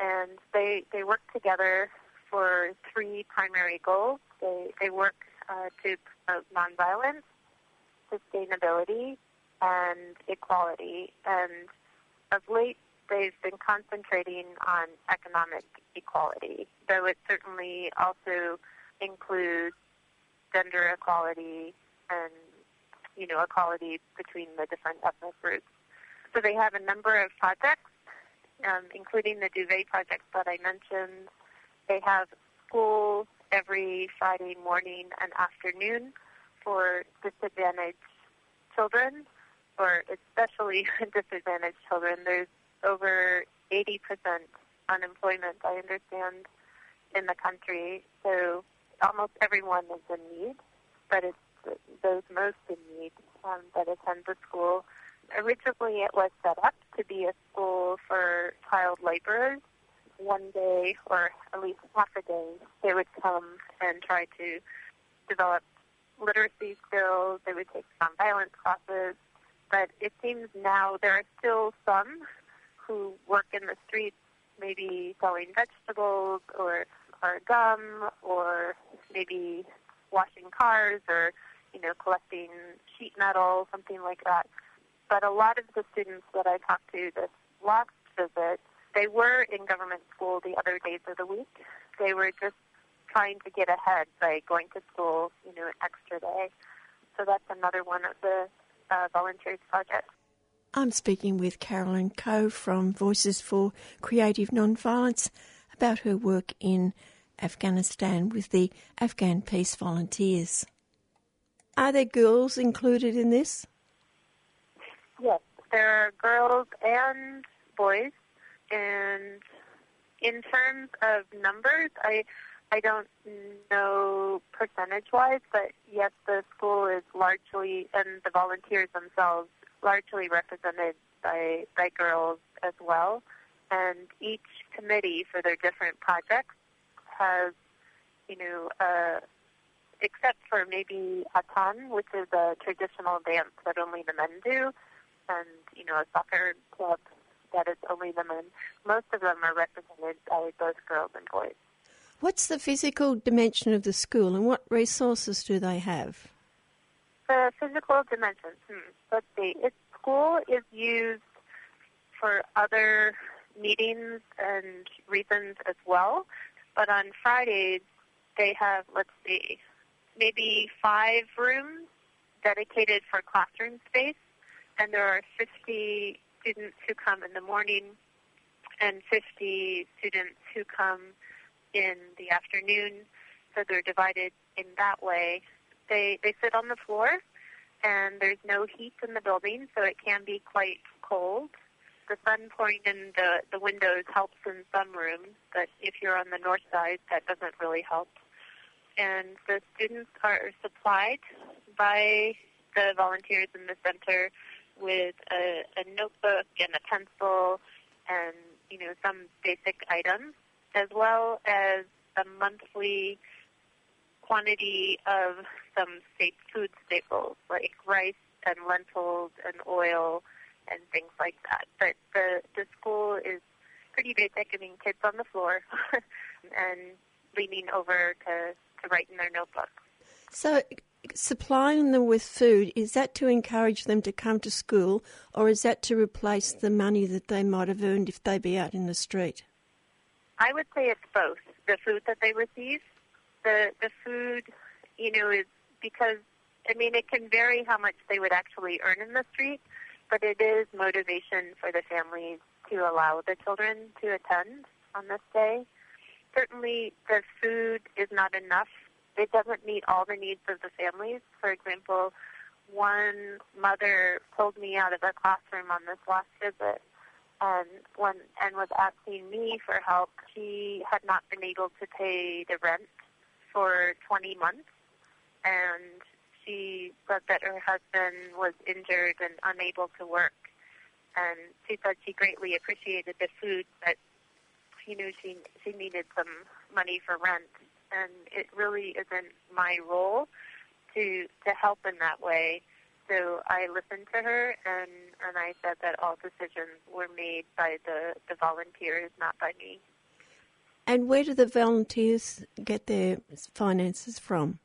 And they, they work together for three primary goals. They, they work uh, to promote nonviolence, sustainability, and equality. And of late, they've been concentrating on economic equality, though it certainly also includes gender equality and you know equality between the different ethnic groups. So they have a number of projects, um, including the Duvet project that I mentioned, they have school every Friday morning and afternoon for disadvantaged children, or especially [LAUGHS] disadvantaged children. There's over 80% unemployment, I understand, in the country. So almost everyone is in need, but it's those most in need um, that attend the school. Originally, it was set up to be a school for child laborers, one day or at least half a day, they would come and try to develop literacy skills. They would take nonviolence classes. But it seems now there are still some who work in the streets, maybe selling vegetables or or gum or maybe washing cars or you know collecting sheet metal, something like that. But a lot of the students that I talked to this last visit they were in government school the other days of the week. They were just trying to get ahead by going to school, you know, an extra day. So that's another one of the uh, volunteers projects. I'm speaking with Carolyn Coe from Voices for Creative Nonviolence about her work in Afghanistan with the Afghan Peace Volunteers. Are there girls included in this? Yes, there are girls and boys, and in terms of numbers, I I don't know percentage wise, but yes, the school is largely and the volunteers themselves largely represented by by girls as well, and each committee for their different projects has, you know, uh, except for maybe atan, which is a traditional dance that only the men do, and you know, a soccer club that is only the men. Most of them are represented by both girls and boys. What's the physical dimension of the school, and what resources do they have? The physical dimensions. Hmm. Let's see. Its school is used for other meetings and reasons as well. But on Fridays, they have, let's see, maybe five rooms dedicated for classroom space, and there are 50 students who come in the morning and 50 students who come in the afternoon. So they're divided in that way. They they sit on the floor, and there's no heat in the building, so it can be quite cold the sun pouring in the, the windows helps in some rooms, but if you're on the north side, that doesn't really help. And the students are supplied by the volunteers in the center with a, a notebook and a pencil and, you know, some basic items, as well as a monthly quantity of some safe food staples like rice and lentils and oil and things like that. But the the school is pretty basic. I mean, kids on the floor [LAUGHS] and leaning over to to write in their notebooks. So, supplying them with food is that to encourage them to come to school, or is that to replace the money that they might have earned if they be out in the street? I would say it's both. The food that they receive, the the food, you know, is because I mean it can vary how much they would actually earn in the street, but it is motivation for the families to allow the children to attend on this day. Certainly, the food is not enough. It doesn't meet all the needs of the families. For example, one mother pulled me out of a classroom on this last visit and when and was asking me for help. She had not been able to pay the rent for 20 months, and she said that her husband was injured and unable to work. And she said she greatly appreciated the food, but you know she she needed some money for rent, and it really isn't my role to to help in that way. So I listened to her, and and I said that all decisions were made by the the volunteers, not by me. And where do the volunteers get their finances from?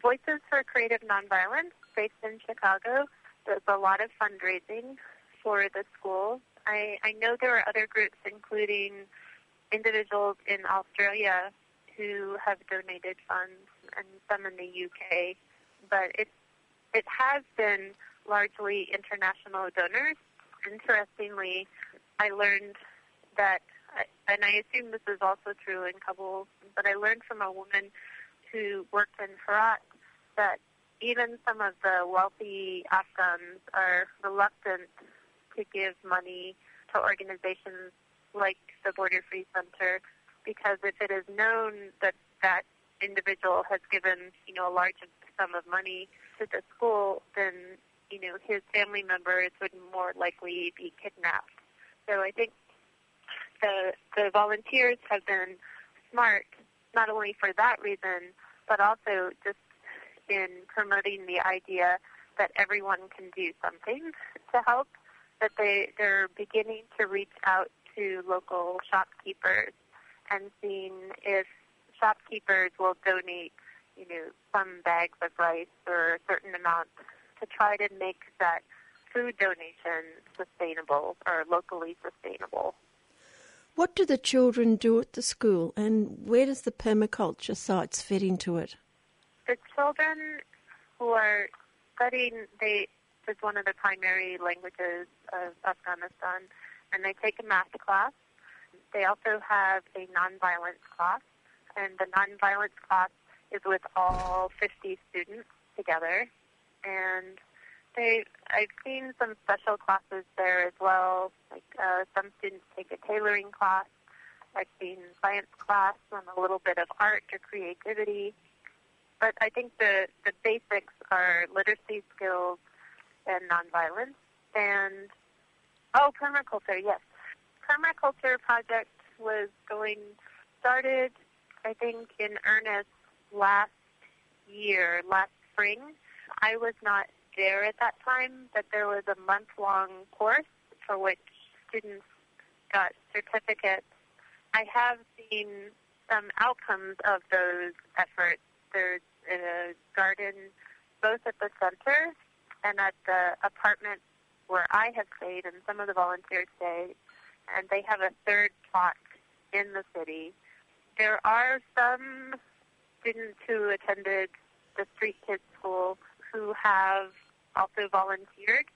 Voices for Creative Nonviolence, based in Chicago, does a lot of fundraising for the school. I, I know there are other groups, including individuals in Australia, who have donated funds, and some in the UK. But it it has been largely international donors. Interestingly, I learned that, and I assume this is also true in Kabul, but I learned from a woman who worked in Herat that even some of the wealthy Afghans are reluctant to give money to organizations like the Border Free Center because if it is known that that individual has given, you know, a large sum of money to the school, then, you know, his family members would more likely be kidnapped. So I think the the volunteers have been smart not only for that reason, but also just in promoting the idea that everyone can do something to help, that they, they're beginning to reach out to local shopkeepers and seeing if shopkeepers will donate, you know, some bags of rice or a certain amount to try to make that food donation sustainable or locally sustainable. What do the children do at the school and where does the permaculture sites fit into it? The children who are studying, they is one of the primary languages of Afghanistan, and they take a math class. They also have a nonviolence class, and the nonviolence class is with all 50 students together. And they, I've seen some special classes there as well. Like uh, some students take a tailoring class. I've seen science class and a little bit of art or creativity. But I think the, the basics are literacy skills and nonviolence. And, oh, permaculture, yes. Permaculture project was going, started, I think, in earnest last year, last spring. I was not there at that time, but there was a month-long course for which students got certificates. I have seen some outcomes of those efforts. There's a garden both at the center and at the apartment where I have stayed and some of the volunteers stay, and they have a third plot in the city. There are some students who attended the Street Kids School who have also volunteered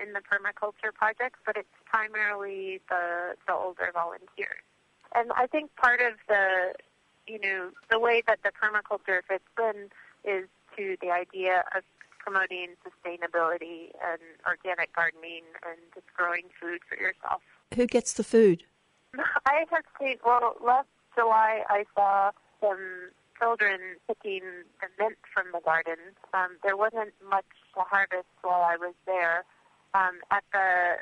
in the permaculture project, but it's primarily the, the older volunteers. And I think part of the, you know, the way that the permaculture fits in is to the idea of promoting sustainability and organic gardening and just growing food for yourself. Who gets the food? [LAUGHS] I have seen, well, last July I saw some children picking the mint from the garden. Um, there wasn't much to harvest while I was there. Um, at the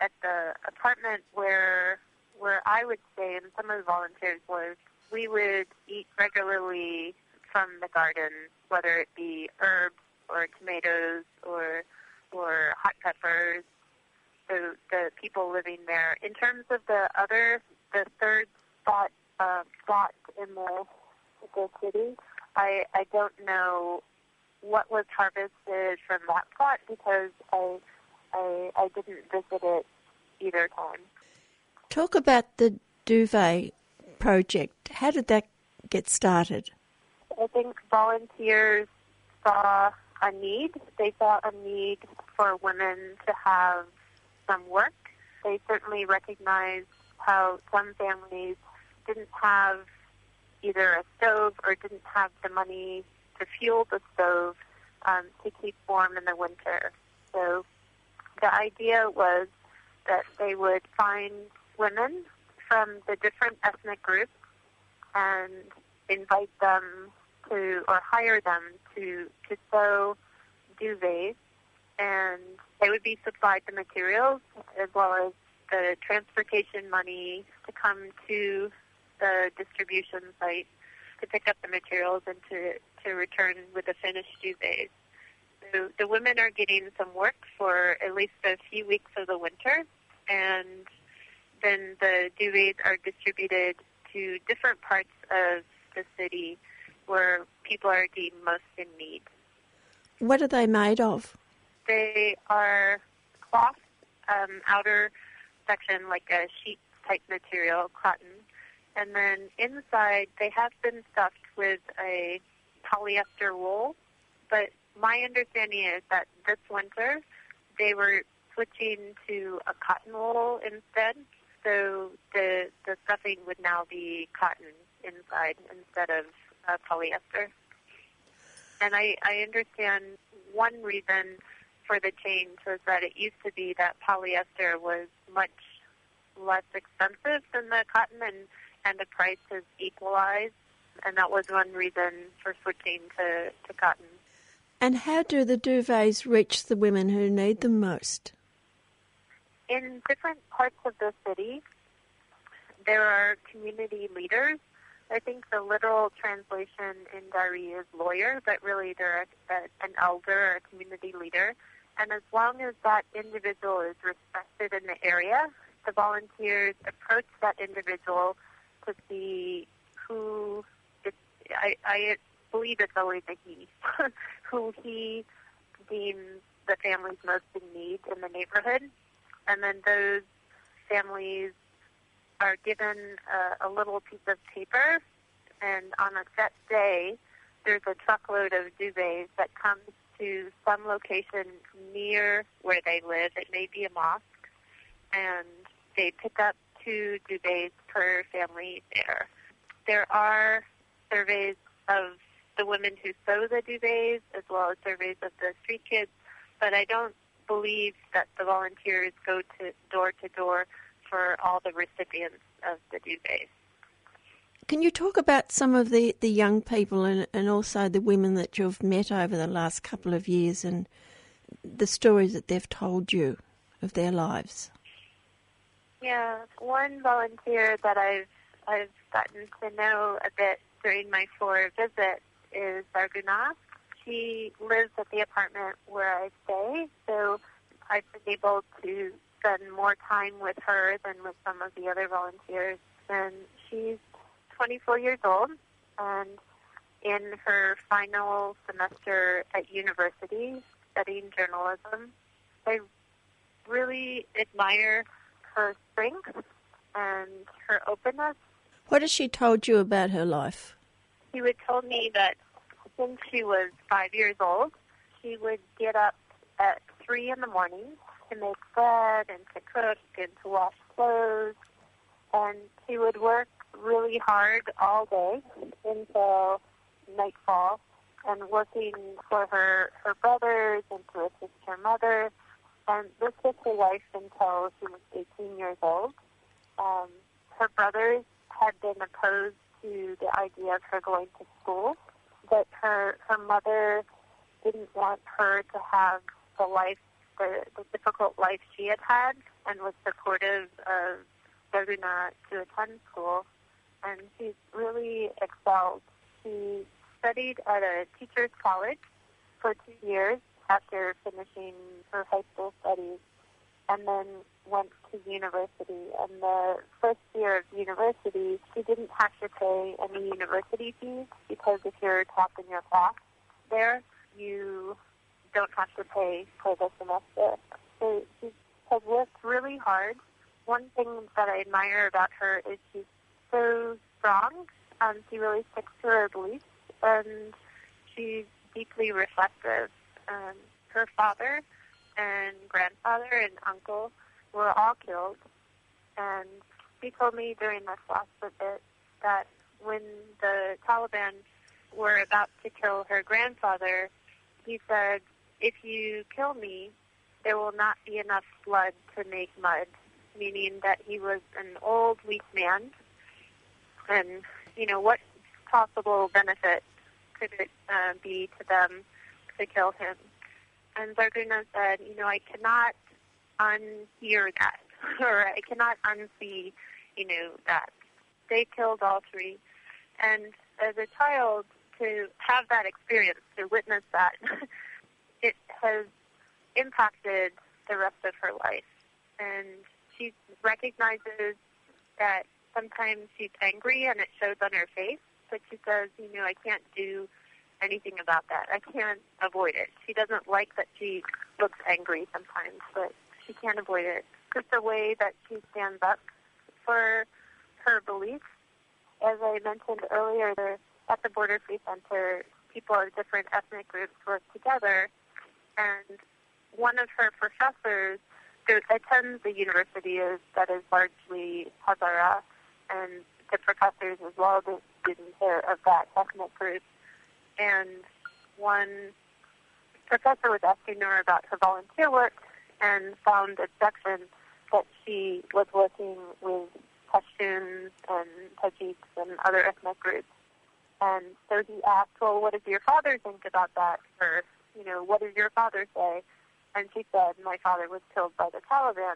at the apartment where where I would stay and some of the volunteers was, we would eat regularly from the garden, whether it be herbs or tomatoes or or hot peppers. So the people living there. In terms of the other, the third spot uh, spot in the the city, I I don't know what was harvested from that spot because I I I didn't visit it either time. Talk about the duvet project. How did that get started? I think volunteers saw a need. They saw a need for women to have some work. They certainly recognized how some families didn't have either a stove or didn't have the money to fuel the stove um, to keep warm in the winter. So the idea was that they would find women from the different ethnic groups and invite them to or hire them to to sew duvets, and they would be supplied the materials as well as the transportation money to come to the distribution site to pick up the materials and to to return with the finished duvets. So the women are getting some work for at least a few weeks of the winter, and then the duvets are distributed to different parts of the city where people are deemed most in need. What are they made of? They are cloth, um, outer section like a sheet type material, cotton, and then inside they have been stuffed with a polyester wool. But my understanding is that this winter they were switching to a cotton wool instead. So the the stuffing would now be cotton inside instead of uh, polyester. And I, I understand one reason for the change was that it used to be that polyester was much less expensive than the cotton and, and the price has equalized. And that was one reason for switching to, to cotton. And how do the duvets reach the women who need them most? In different parts of the city, there are community leaders I think the literal translation in Dari is lawyer, but really they're a, a, an elder or a community leader. And as long as that individual is respected in the area, the volunteers approach that individual to see who, it, I, I believe it's always a he, [LAUGHS] who he deems the family's most in need in the neighborhood. And then those families are given a, a little piece of paper, and on a set day, there's a truckload of duvets that comes to some location near where they live. It may be a mosque, and they pick up two duvets per family there. There are surveys of the women who sew the duvets as well as surveys of the street kids, but I don't believe that the volunteers go to door to door for all the recipients of the duvets. Can you talk about some of the, the young people and, and also the women that you've met over the last couple of years and the stories that they've told you of their lives? Yeah, one volunteer that I've I've gotten to know a bit during my four visits is Zarghuna. She lives at the apartment where I stay, so I've been able to spend more time with her than with some of the other volunteers. And she's 24 years old and in her final semester at university studying journalism. I really admire her strength and her openness. What has she told you about her life? She would tell me that since she was five years old, she would get up at three in the morning to make bread and to cook and to wash clothes. And she would work really hard all day until nightfall and working for her, her brothers and to assist her mother. And this was her life until she was 18 years old. Um, her brothers had been opposed to the idea of her going to school, but her, her mother didn't want her to have the life the, the difficult life she had had and was supportive of Zarghuna to attend school. And she's really excelled. She studied at a teacher's college for two years after finishing her high school studies and then went to university. And the first year of university, she didn't have to pay any university fees because if you're top in your class there, you don't have to pay for the semester. So she has worked really hard. One thing that I admire about her is she's so strong. Um, she really sticks to her beliefs, and she's deeply reflective. Um, her father and grandfather and uncle were all killed, and she told me during this last visit that when the Taliban were about to kill her grandfather, he said, if you kill me, there will not be enough blood to make mud, meaning that he was an old, weak man. And, you know, what possible benefit could it uh, be to them to kill him? And Zarghuna said, you know, I cannot unhear that, [LAUGHS] or I cannot unsee, you know, that. They killed all three. And as a child, to have that experience, to witness that, [LAUGHS] it has impacted the rest of her life. And she recognizes that sometimes she's angry and it shows on her face, but she says, you know, I can't do anything about that. I can't avoid it. She doesn't like that she looks angry sometimes, but she can't avoid it. Just the way that she stands up for her beliefs. As I mentioned earlier, at the Border Free Center, people of different ethnic groups work together and one of her professors who attends the university is that is largely Hazara, and the professors as well, the students are of that ethnic group. And one professor was asking her about her volunteer work and found a section that she was working with Pashtuns and Tajiks and other ethnic groups. And so he asked, well, what does your father think about that Or, you know, what does your father say? And she said, my father was killed by the Taliban.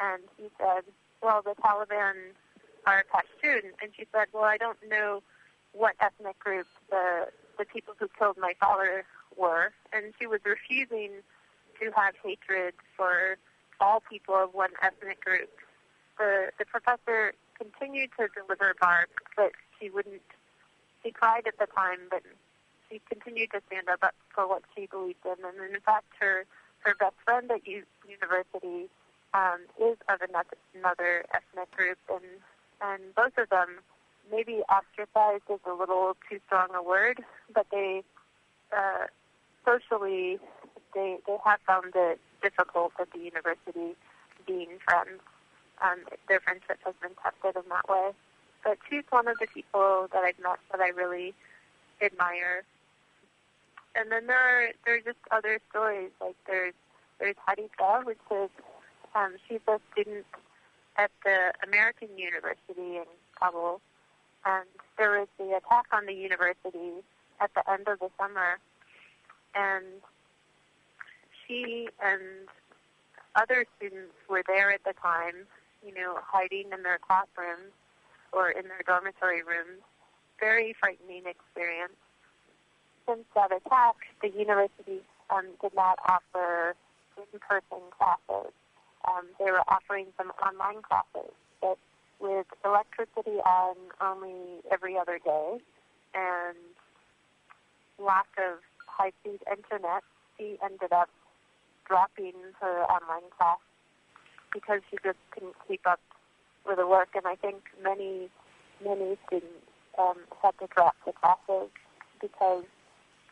And he said, well, the Taliban are Pashtun. And she said, well, I don't know what ethnic group the the people who killed my father were. And she was refusing to have hatred for all people of one ethnic group. The the professor continued to deliver bark, but she wouldn't. She cried at the time, but she continued to stand up for what she believed in. And in fact, her her best friend at u- university um, is of another, another ethnic group, and and both of them maybe ostracized is a little too strong a word, but they uh, socially they they have found it difficult at the university being friends. Um, their friendship has been tested in that way. But she's one of the people that I've met that I really admire. And then there are there are just other stories like there's there's Haditha, which is um, she's a student at the American University in Kabul, and there was the attack on the university at the end of the summer, and she and other students were there at the time, you know, hiding in their classrooms or in their dormitory rooms. Very frightening experience. Since that attack, the university um, did not offer in-person classes. Um, they were offering some online classes, with electricity on only every other day and lack of high-speed internet, she ended up dropping her online class because she just couldn't keep up with the work. And I think many, many students um, had to drop the classes because,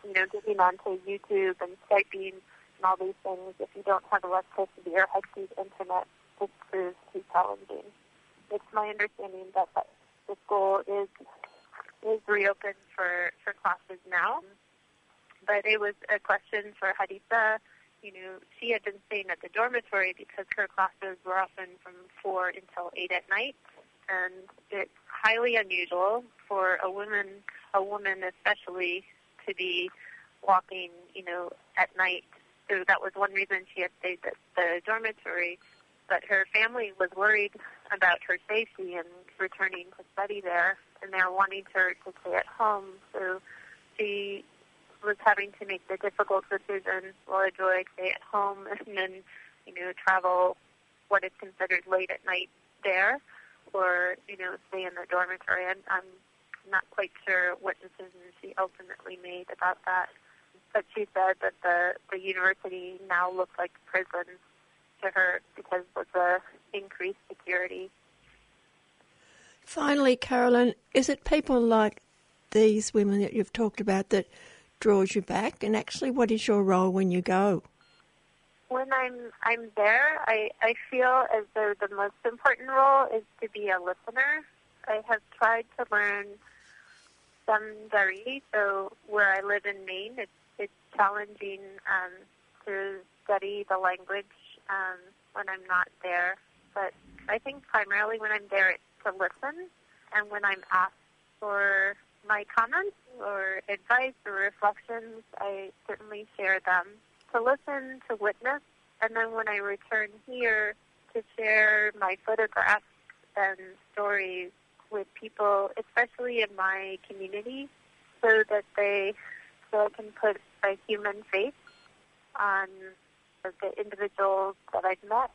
you know, getting onto YouTube and Skyping and all these things, if you don't have electricity or high-speed internet, just proves too challenging. It's my understanding that the school is is reopened for, for classes now. But it was a question for Haditha you know, she had been staying at the dormitory because her classes were often from 4 until 8 at night. And it's highly unusual for a woman, a woman especially, to be walking, you know, at night. So that was one reason she had stayed at the dormitory. But her family was worried about her safety and returning to study there, and they were wanting her to stay at home. So she was having to make the difficult decision, well, do I stay at home [LAUGHS] and then, you know, travel what is considered late at night there, or, you know, stay in the dormitory? And I'm not quite sure what decision she ultimately made about that. But she said that the, the university now looks like prison to her because of the increased security. Finally, Carolyn, is it people like these women that you've talked about that draws you back? And actually, what is your role when you go? When I'm I'm there, I, I feel as though the most important role is to be a listener. I have tried to learn some Dari, so where I live in Maine, it's it's challenging um, to study the language um, when I'm not there. But I think primarily when I'm there, it's to listen, and when I'm asked for my comments or advice or reflections, I certainly share them. To listen, to witness, and then when I return here, to share my photographs and stories with people, especially in my community, so that they so I can put a human face on the individuals that I've met.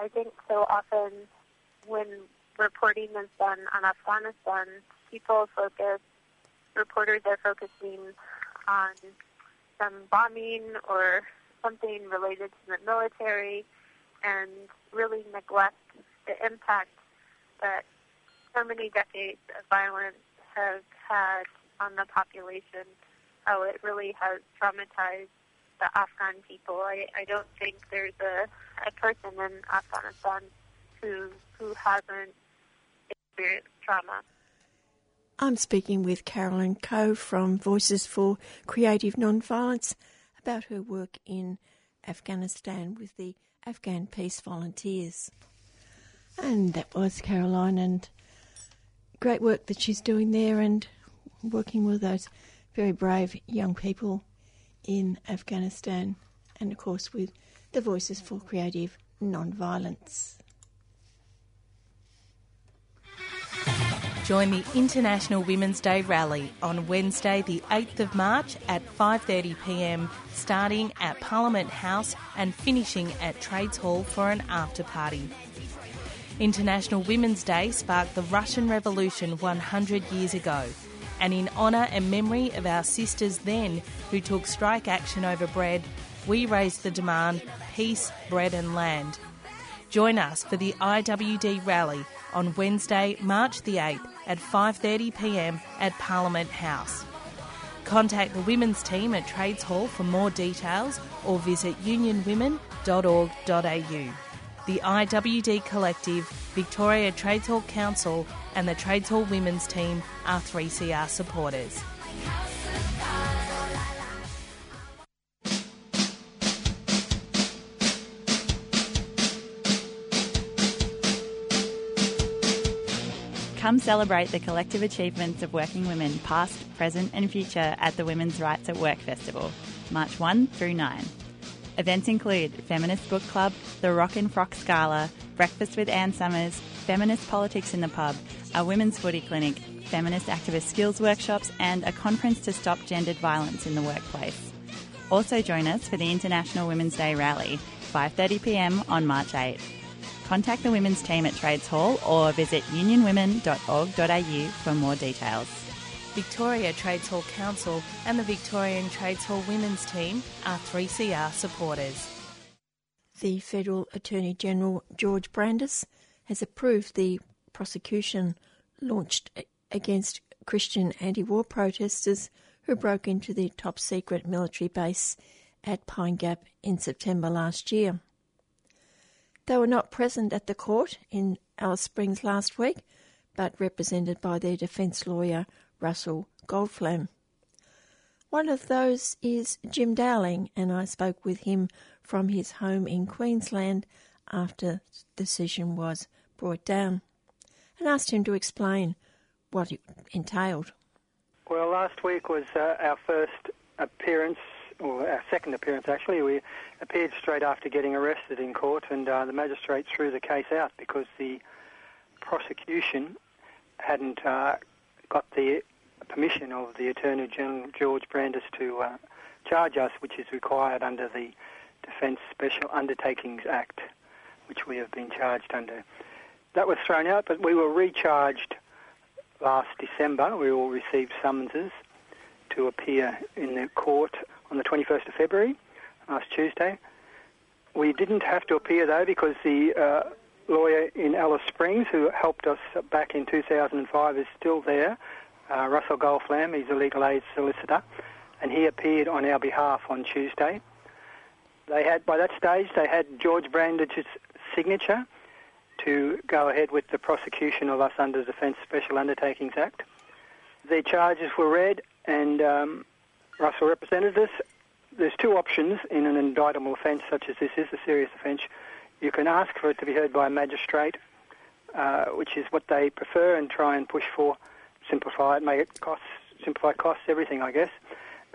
I think so often when reporting is done on Afghanistan, people focus, reporters are focusing on some bombing or something related to the military and really neglect the impact that so many decades of violence have had on the population, how it really has traumatized the Afghan people. I, I don't think there's a, a person in Afghanistan who who hasn't experienced trauma. I'm speaking with Carolyn Coe from Voices for Creative Nonviolence about her work in Afghanistan with the Afghan Peace Volunteers. And that was Caroline, and great work that she's doing there and working with those very brave young people in Afghanistan, and of course with the Voices for Creative Nonviolence. Join the International Women's Day rally on Wednesday the 8th of March at 5:30 p.m. starting at Parliament House and finishing at Trades Hall for an after party. International Women's Day sparked the Russian Revolution 100 years ago, and in honour and memory of our sisters then who took strike action over bread, we raised the demand peace, bread and land. Join us for the IWD rally on Wednesday, March the 8th at 5:30 p.m. at Parliament House. Contact the women's team at Trades Hall for more details or visit unionwomen.org.au. The IWD Collective, Victoria Trades Hall Council, and the Trades Hall Women's Team are 3CR supporters. Come celebrate the collective achievements of working women, past, present, and future, at the Women's Rights at Work Festival, March 1 through 9. Events include Feminist Book Club, the Rock and Frock Scala, Breakfast with Ann Summers, Feminist Politics in the Pub, a Women's Footy Clinic, Feminist Activist Skills Workshops, and a conference to stop gendered violence in the workplace. Also join us for the International Women's Day Rally, 5.30pm on March 8. Contact the women's team at Trades Hall or visit unionwomen.org.au for more details. Victoria Trades Hall Council and the Victorian Trades Hall Women's Team are 3CR supporters. The Federal Attorney General George Brandis has approved the prosecution launched against Christian anti war protesters who broke into the top secret military base at Pine Gap in September last year. They were not present at the court in Alice Springs last week, but represented by their defence lawyer Russell Goldflam. One of those is Jim Dowling, and I spoke with him from his home in Queensland after the decision was brought down and asked him to explain what it entailed. Well, last week was uh, our first appearance or our second appearance actually, we appeared straight after getting arrested in court, and uh, the magistrate threw the case out because the prosecution hadn't uh, got the permission of the Attorney General George Brandis to uh, charge us, which is required under the Defence Special Undertakings Act, which we have been charged under. That was thrown out, but we were recharged last December. We all received summonses to appear in the court on the 21st of February, last Tuesday. We didn't have to appear though because the uh, lawyer in Alice Springs who helped us back in 2005 is still there, uh, Russell Goldflam, he's a legal aid solicitor, and he appeared on our behalf on Tuesday. They had, by that stage, they had George Brandis's signature to go ahead with the prosecution of us under the Defence Special Undertakings Act. The charges were read, and um, Russell represented us. There's two options in an indictable offence such as this is, a serious offence. You can ask for it to be heard by a magistrate, uh, which is what they prefer, and try and push for, simplify it, make it costs, simplify costs, everything, I guess.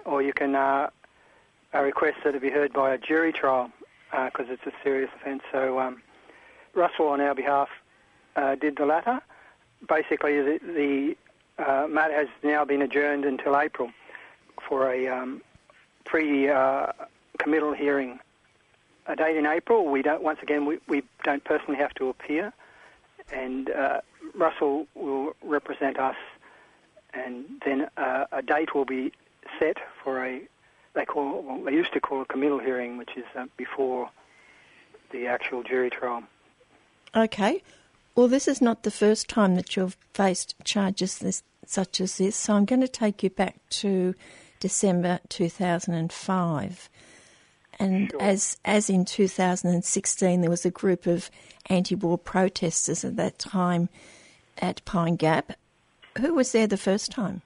Or you can uh, request that it be heard by a jury trial because uh, it's a serious offence. So um, Russell, on our behalf, uh, did the latter. Basically, the, the uh, matter has now been adjourned until April for a um, pre-committal hearing. A date in April. We don't. Once again, we, we don't personally have to appear, and Russell will represent us, and then uh, a date will be set for a. They call well, they used to call a committal hearing, which is uh, before the actual jury trial. Okay. Well, this is not the first time that you've faced charges this, such as this, so I'm going to take you back to December 2005. And sure. as as in 2016, there was a group of anti-war protesters at that time at Pine Gap. Who was there the first time?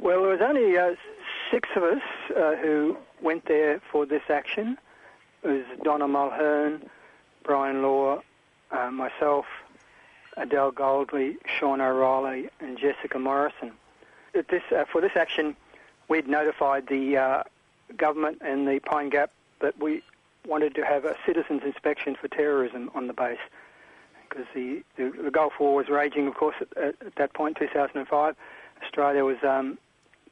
Well, there was only uh, six of us uh, who went there for this action. It was Donna Mulhearn, Bryan Law, uh, myself, Adele Goldie, Sean O'Reilly, and Jessica Morrison. This, uh, for this action, we'd notified the uh, government and the Pine Gap that we wanted to have a citizens inspection for terrorism on the base because the, the, the, Gulf War was raging, of course, at, at that point, 2005. Australia was um,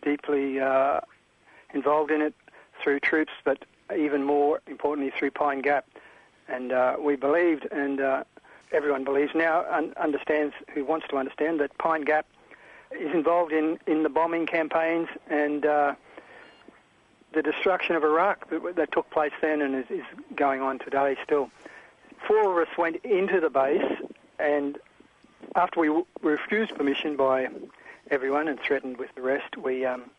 deeply uh, involved in it through troops, but even more importantly through Pine Gap. And uh, we believed, and uh, everyone believes now, un- understands, who wants to understand, that Pine Gap is involved in, in the bombing campaigns and uh, the destruction of Iraq that, that, took place then and is, is, going on today still. four of us went into the base, and after we w- refused permission by everyone and threatened with arrest, we um,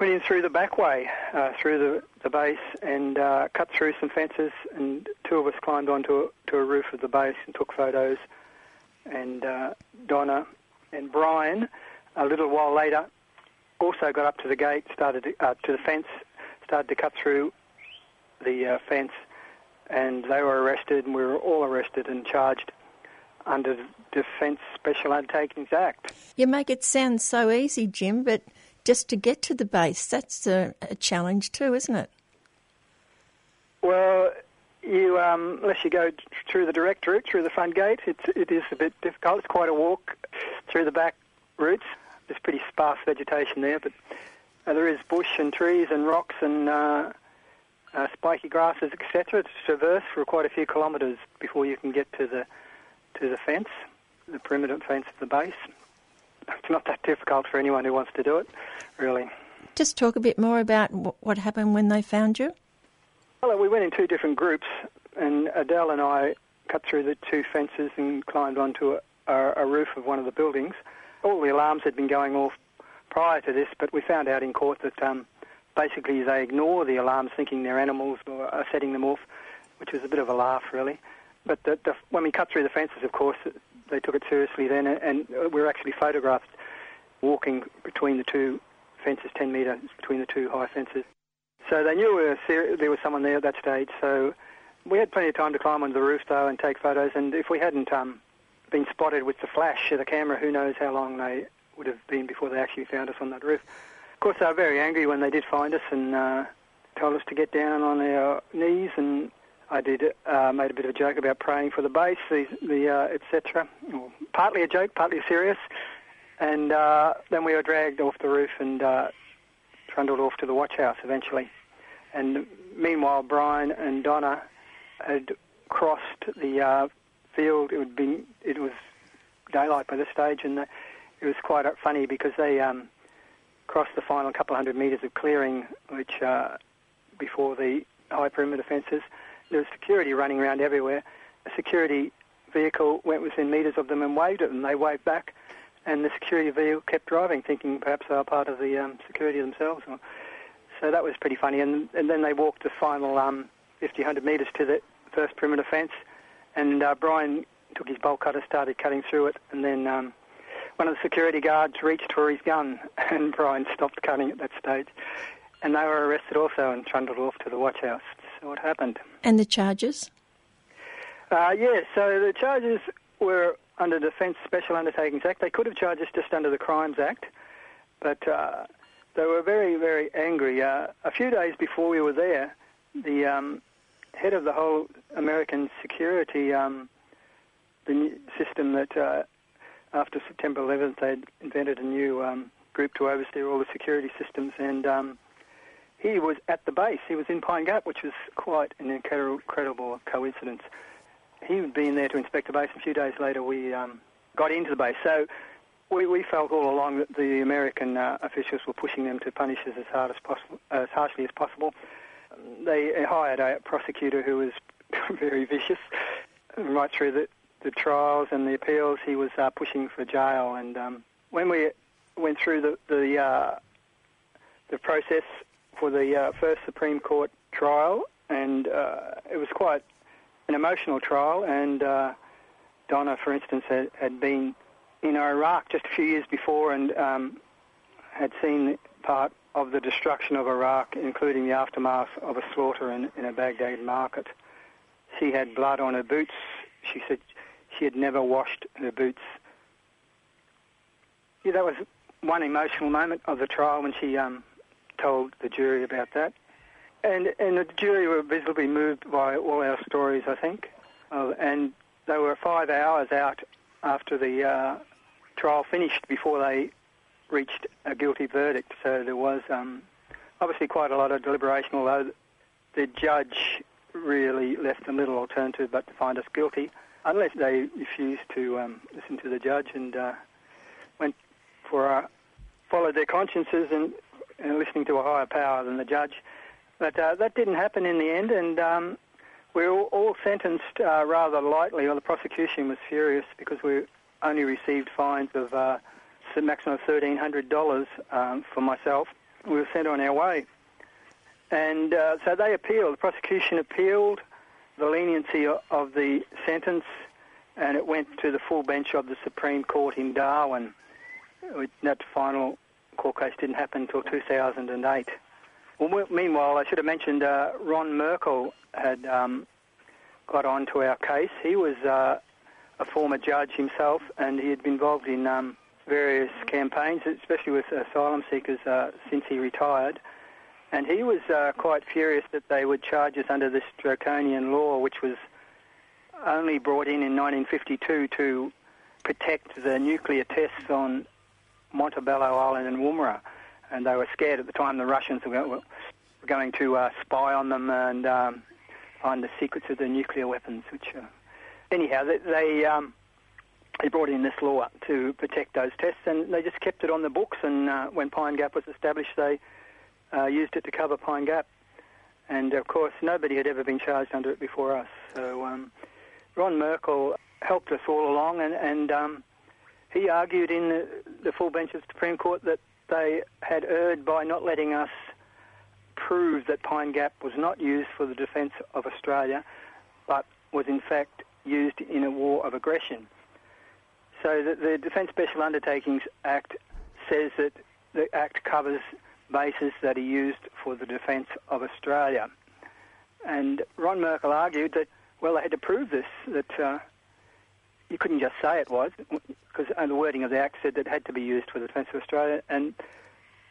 went in through the back way, uh, through the, the base, and uh, cut through some fences. And two of us climbed onto a, to a roof of the base and took photos. And uh, Donna and Bryan, a little while later, also got up to the gate, started to, uh, to the fence, started to cut through the uh, fence, and they were arrested, and we were all arrested and charged under the Defence Special Undertakings Act. You make it sound so easy, Jim, but just to get to the base, that's a, a challenge too, isn't it? Well, you um, unless you go through the direct route through the front gate, it's it is a bit difficult. It's quite a walk through the back routes. There's pretty sparse vegetation there, but uh, there is bush and trees and rocks and uh, uh, spiky grasses, etc. to traverse for quite a few kilometres before you can get to the to the fence, the perimeter fence of the base. It's not that difficult for anyone who wants to do it, really. Just talk a bit more about what happened when they found you. Well, we went in two different groups, and Adele and I cut through the two fences and climbed onto a, a, roof of one of the buildings. All the alarms had been going off prior to this, but we found out in court that um, basically they ignore the alarms thinking they're animals or are setting them off, which was a bit of a laugh, really. But the, the, when we cut through the fences, of course, they took it seriously then, and we were actually photographed walking between the two fences, 10 metres between the two high fences. So they knew we were there was someone there at that stage. So we had plenty of time to climb onto the roof, though, and take photos. And if we hadn't um, been spotted with the flash of the camera, who knows how long they would have been before they actually found us on that roof. Of course, they were very angry when they did find us and uh, told us to get down on our knees and I did uh, made a bit of a joke about praying for the base, the, the uh, etc. Partly a joke, partly serious. And uh, then we were dragged off the roof and uh, trundled off to the watch house eventually. And meanwhile, Bryan and Donna had crossed the uh, field. It would be it was daylight by this stage, and the, it was quite funny because they um, crossed the final couple of hundred metres of clearing, which uh, before the high perimeter fences there was security running around everywhere. A security vehicle went within metres of them and waved at them. They waved back, and the security vehicle kept driving, thinking perhaps they were part of the um, security themselves. So that was pretty funny. And, and then they walked the final um, 50, 100 metres to the first perimeter fence, and uh, Bryan took his bolt cutter, started cutting through it, and then um, one of the security guards reached for his gun, [LAUGHS] and Bryan stopped cutting at that stage. And they were arrested also and trundled off to the watch house. What happened? And the charges? Uh, yeah, so the charges were under Defence Special Undertakings Act. They could have charged us just under the Crimes Act, but uh, they were very, very angry. Uh, a few days before we were there, the um, head of the whole American security um, the system that uh, after September 11th they'd invented a new um, group to oversee all the security systems and um, he was at the base. He was in Pine Gap, which was quite an incredible coincidence. He had been there to inspect the base. A few days later, we um, got into the base. So we, we felt all along that the American uh, officials were pushing them to punish us as hard as possible, as harshly as possible. They hired a prosecutor who was [LAUGHS] very vicious, right through the, the trials and the appeals. He was uh, pushing for jail, and um, when we went through the the, uh, the process, for the uh, first Supreme Court trial, and uh, it was quite an emotional trial. And uh, Donna, for instance, had, had, been in Iraq just a few years before and um, had seen part of the destruction of Iraq, including the aftermath of a slaughter in, in a Baghdad market. She had blood on her boots. She said she had never washed her boots. Yeah, that was one emotional moment of the trial when she um, told the jury about that. And, and the jury were visibly moved by all our stories, I think. Uh, and they were five hours out after the uh, trial finished before they reached a guilty verdict. So there was um, obviously quite a lot of deliberation, although the judge really left them little alternative but to find us guilty, unless they refused to um, listen to the judge and uh, went for uh, followed their consciences and and listening to a higher power than the judge. But uh, that didn't happen in the end, and um, we were all sentenced uh, rather lightly, or the prosecution was furious because we only received fines of uh, a maximum of $1,300 um, for myself. We were sent on our way. And uh, so they appealed. The prosecution appealed the leniency of the sentence, and it went to the full bench of the Supreme Court in Darwin. That final court case didn't happen until 2008. Well, meanwhile, I should have mentioned uh, Ron Merkel had um, got onto our case. He was uh, a former judge himself, and he had been involved in um, various campaigns, especially with asylum seekers uh, since he retired. And he was uh, quite furious that they would charge us under this draconian law, which was only brought in in 1952 to protect the nuclear tests on Montebello Island and Woomera. And they were scared at the time the Russians were going to uh, spy on them and um, find the secrets of the nuclear weapons. Which, uh, anyhow, they they, um, they brought in this law to protect those tests, and they just kept it on the books. And uh, when Pine Gap was established, they uh, used it to cover Pine Gap. And of course, nobody had ever been charged under it before us. So um, Ron Merkel helped us all along, and, and um, he argued in the, the full bench of the Supreme Court that they had erred by not letting us prove that Pine Gap was not used for the defence of Australia, but was in fact used in a war of aggression. So the, the Defence Special Undertakings Act says that the Act covers bases that are used for the defence of Australia. And Ron Merkel argued that, well, they had to prove this, that uh, you couldn't just say it was, because the wording of the Act said that it had to be used for the defence of Australia. And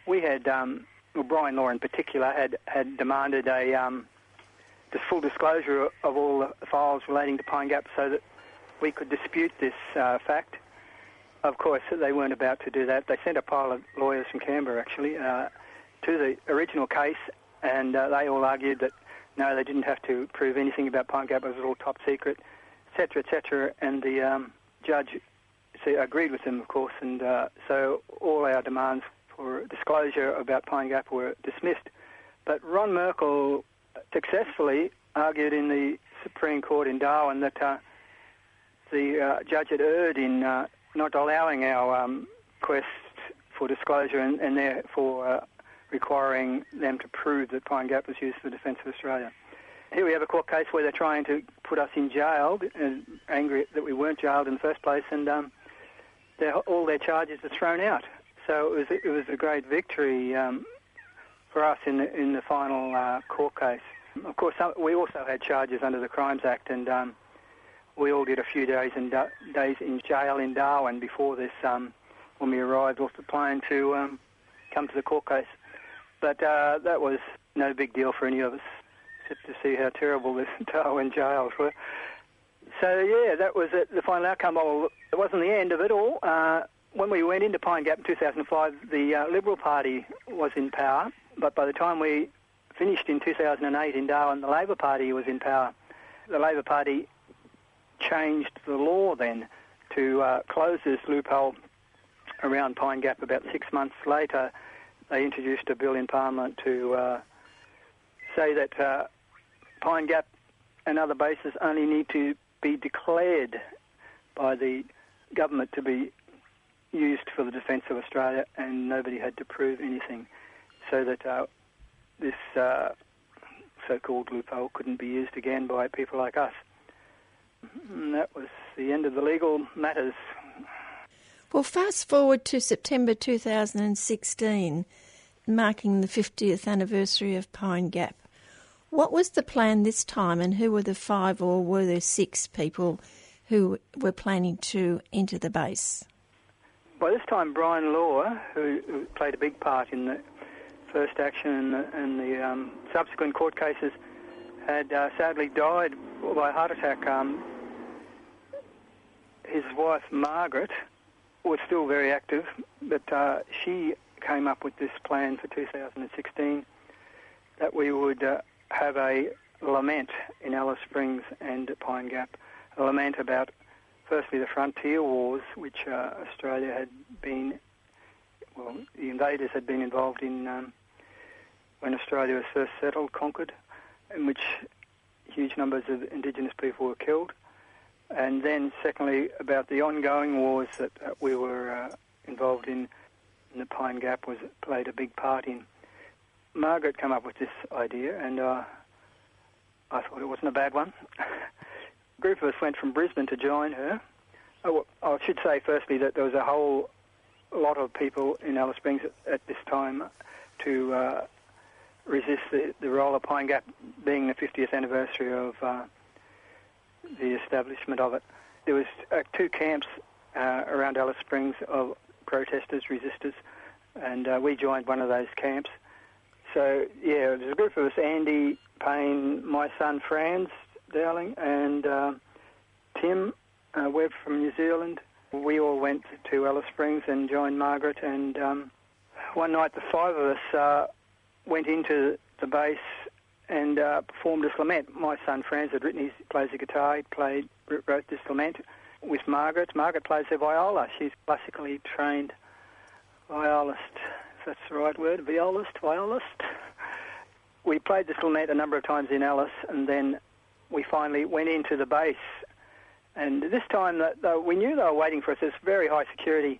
we had, um, well, Bryan Law in particular, had, had demanded a um, full disclosure of all the files relating to Pine Gap so that we could dispute this uh, fact. Of course, they weren't about to do that. They sent a pile of lawyers from Canberra, actually, uh, to the original case, and uh, they all argued that no, they didn't have to prove anything about Pine Gap; it was all top secret, etc., etc. And the um, judge agreed with them, of course, and uh, so all our demands for disclosure about Pine Gap were dismissed. But Ron Merkel successfully argued in the Supreme Court in Darwin that uh, the uh, judge had erred in uh, not allowing our um, quest for disclosure and, and therefore uh, requiring them to prove that Pine Gap was used for the defence of Australia. Here we have a court case where they're trying to put us in jail, and angry that we weren't jailed in the first place, and um, all their charges are thrown out. So it was it was a great victory um, for us in the in the final uh, court case. Of course, some, we also had charges under the Crimes Act, and um, we all did a few days in days in jail in Darwin before this um, when we arrived off the plane to um, come to the court case. But uh, that was no big deal for any of us, except to see how terrible this [LAUGHS] Darwin jails were. So yeah, that was it, the final outcome. Well, it wasn't the end of it all. Uh, when we went into Pine Gap in 2005, the uh, Liberal Party was in power, but by the time we finished in 2008 in Darwin, the Labor Party was in power. The Labor Party changed the law then to uh, close this loophole around Pine Gap about six months later they introduced a bill in Parliament to uh, say that uh, Pine Gap and other bases only need to be declared by the government to be used for the defence of Australia, and nobody had to prove anything, so that uh, this uh, so-called loophole couldn't be used again by people like us. And that was the end of the legal matters well, fast forward to September 2016, marking the 50th anniversary of Pine Gap. What was the plan this time, and who were the five or were there six people who were planning to enter the base? By this time, Bryan Law, who, played a big part in the first action and the, and the um, subsequent court cases, had uh, sadly died by a heart attack. Um, his wife, Margaret, was still very active, but uh, she came up with this plan for 2016 that we would uh, have a lament in Alice Springs and Pine Gap, a lament about firstly the frontier wars, which uh, Australia had been, well, the invaders had been involved in um, when Australia was first settled, conquered, in which huge numbers of Indigenous people were killed. And then, secondly, about the ongoing wars that uh, we were uh, involved in, and the Pine Gap was played a big part in. Margaret came up with this idea, and uh, I thought it wasn't a bad one. [LAUGHS] a group of us went from Brisbane to join her. Oh, I should say, firstly, that there was a whole lot of people in Alice Springs at, at this time to uh, resist the, the role of Pine Gap being the 50th anniversary of uh, the establishment of it. There was uh, two camps uh, around Alice Springs of protesters, resistors, and uh, we joined one of those camps. So yeah, there's a group of us: Andy Paine, my son Franz Dowling, and uh, Tim uh, Webb from New Zealand. We all went to Alice Springs and joined Margaret. And um, one night, the five of us uh, went into the base and uh, performed this lament. My son Franz had written, he plays the guitar, he played, wrote this lament with Margaret. Margaret plays the viola. She's classically trained violist, that's the right word, violist, violist. We played this lament a number of times in Alice, and then we finally went into the base. And this time, we knew they were waiting for us. It's very high security.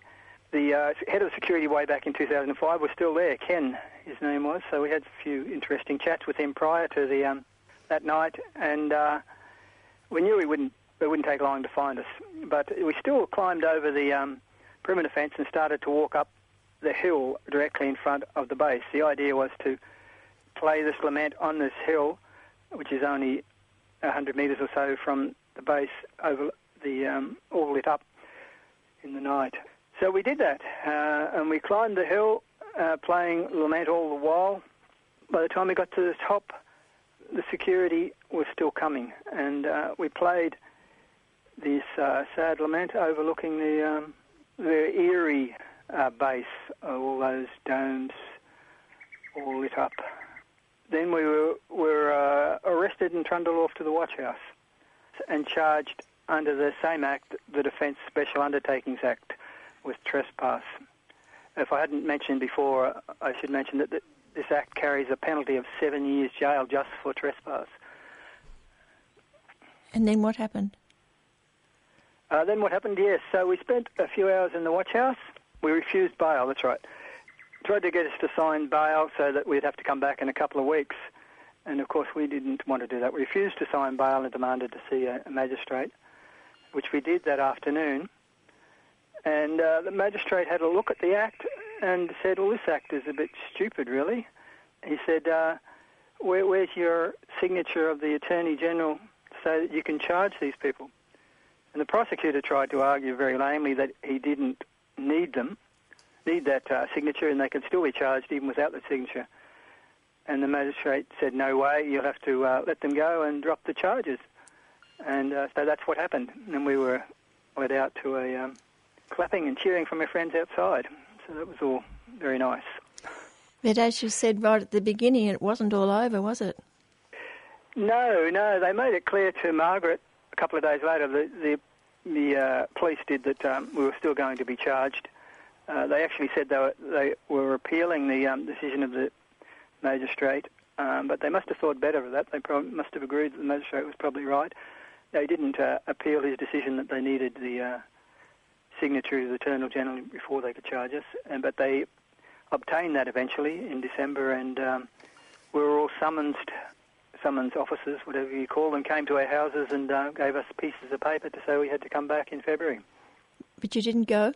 The uh, head of security way back in 2005 was still there, Ken, his name was. So we had a few interesting chats with him prior to the um, that night, and uh, we knew we wouldn't it wouldn't take long to find us. But we still climbed over the um, perimeter fence and started to walk up the hill directly in front of the base. The idea was to play this lament on this hill, which is only 100 metres or so from the base, over the um, all lit up in the night. So we did that, uh, and we climbed the hill uh, playing lament all the while. By the time we got to the top, the security was still coming, and uh, we played this uh, sad lament overlooking the um, the eerie uh, base, all those domes all lit up. Then we were, were uh, arrested and trundled off to the watch house and charged under the same act, the Defence Special Undertakings Act, with trespass. If I hadn't mentioned before, I should mention that this act carries a penalty of seven years jail just for trespass. And then what happened? Uh, then what happened? Yes, so we spent a few hours in the watch house. We refused bail. That's right. Tried to get us to sign bail so that we'd have to come back in a couple of weeks, and of course we didn't want to do that. We refused to sign bail and demanded to see a, a magistrate, which we did that afternoon. And uh, the magistrate had a look at the act and said, "Well, this act is a bit stupid, really." He said, uh, Where, "Where's your signature of the Attorney General so that you can charge these people?" And the prosecutor tried to argue very lamely that he didn't need them, need that uh, signature, and they can still be charged even without the signature. And the magistrate said, "No way, you'll have to uh, let them go and drop the charges." And uh, so that's what happened, and we were led out to a um, clapping and cheering from our friends outside. So that was all very nice. But as you said right at the beginning, it wasn't all over, was it? No, no. They made it clear to Margaret a couple of days later. The the, the uh, police did that um, we were still going to be charged. Uh, they actually said they were, they were appealing the um, decision of the magistrate, um, but they must have thought better of that. They probably must have agreed that the magistrate was probably right. They didn't uh, appeal his decision that they needed the uh, signature of the Attorney General before they could charge us. And but they obtained that eventually in December, and um, we were all summoned, summons officers, whatever you call them, came to our houses and uh, gave us pieces of paper to say we had to come back in February. But you didn't go.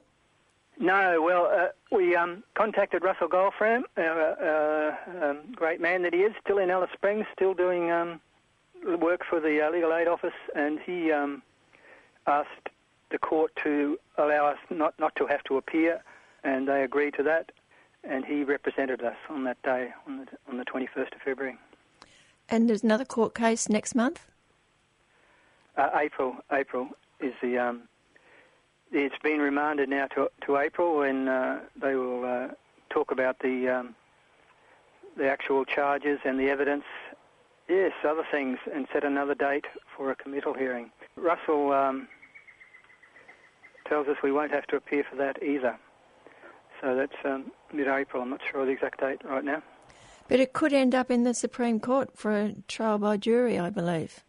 No, well, uh, we um, contacted Russell Goldflam, uh, uh, um, great man that he is, still in Alice Springs, still doing um, work for the uh, legal aid office, and he um, asked the court to allow us not, not to have to appear, and they agreed to that. And he represented us on that day, on the, on the 21st of February. And there's another court case next month? Uh, April. April is the. Um, it's been remanded now to, to April when uh, they will uh, talk about the um, the actual charges and the evidence. Yes, other things, and set another date for a committal hearing. Russell um, tells us we won't have to appear for that either. So that's um, mid-April. I'm not sure of the exact date right now. But it could end up in the Supreme Court for a trial by jury, I believe.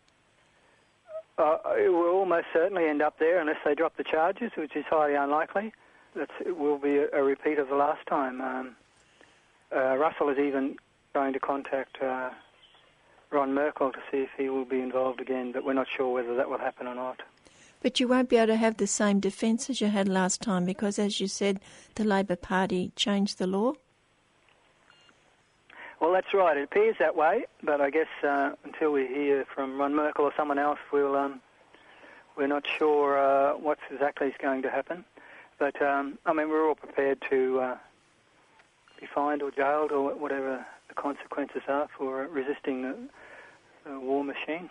Uh, it will almost certainly end up there unless they drop the charges, which is highly unlikely. That's, it will be a, a repeat of the last time. Um, uh, Russell is even going to contact uh, Ron Merkel to see if he will be involved again, but we're not sure whether that will happen or not. But you won't be able to have the same defence as you had last time because, as you said, the Labor Party changed the law. Well, that's right. It appears that way, but I guess uh, until we hear from Ron Merkel or someone else, we'll um, we're not sure uh, what exactly is going to happen. But um, I mean, we're all prepared to uh, be fined or jailed or whatever the consequences are for resisting the, the war machine.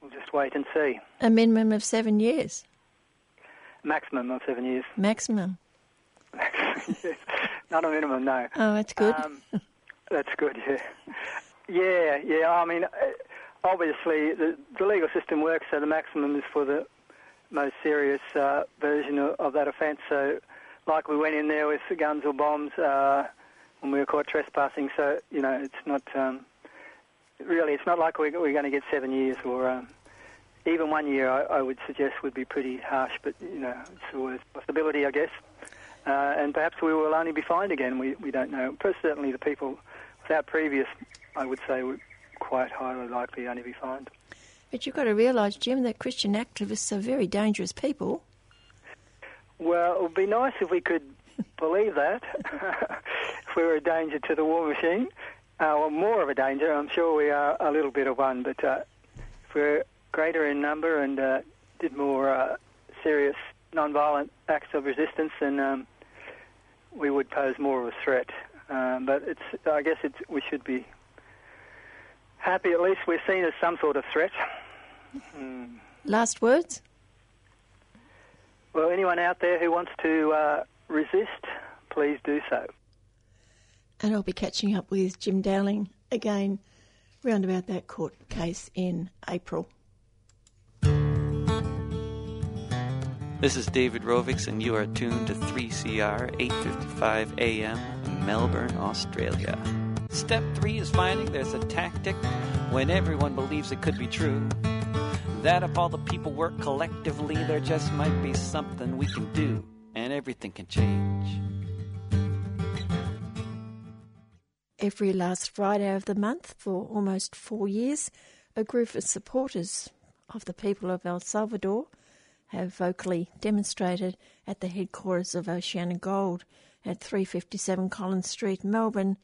We'll just wait and see. A minimum of seven years. Maximum of seven years. Maximum. [LAUGHS] yes. Not a minimum, no. Oh, that's good. Um, that's good, yeah. Yeah, yeah. I mean, uh, obviously, the, the legal system works, so the maximum is for the most serious uh, version of, of that offence. So, like we went in there with guns or bombs uh, when we were caught trespassing. So, you know, it's not um, really. It's not like we're, we're going to get seven years or um, even one year. I, I would suggest would be pretty harsh, but you know, it's always a possibility, I guess. Uh, and perhaps we will only be fined again. We we don't know. But certainly, the people without previous, I would say, would quite highly likely only be fined. But you've got to realise, Jim, that Christian activists are very dangerous people. Well, it would be nice if we could [LAUGHS] believe that. [LAUGHS] if we were a danger to the war machine, uh, well, more of a danger. I'm sure we are a little bit of one, but uh, if we're greater in number and uh, did more uh, serious non-violent acts of resistance, then um, we would pose more of a threat. Um, but it's, I guess it's, we should be happy at least we're seen as some sort of threat. Mm. Last words? Well, anyone out there who wants to uh, resist, please do so. And I'll be catching up with Jim Dowling again round about that court case in April. This is David Rovics, and you are tuned to 3CR 855 AM, Melbourne, Australia. Step three is finding there's a tactic when everyone believes it could be true. That if all the people work collectively, there just might be something we can do, and everything can change. Every last Friday of the month for almost four years, a group of supporters of the people of El Salvador have vocally demonstrated at the headquarters of Oceana Gold at 357 Collins Street, Melbourne,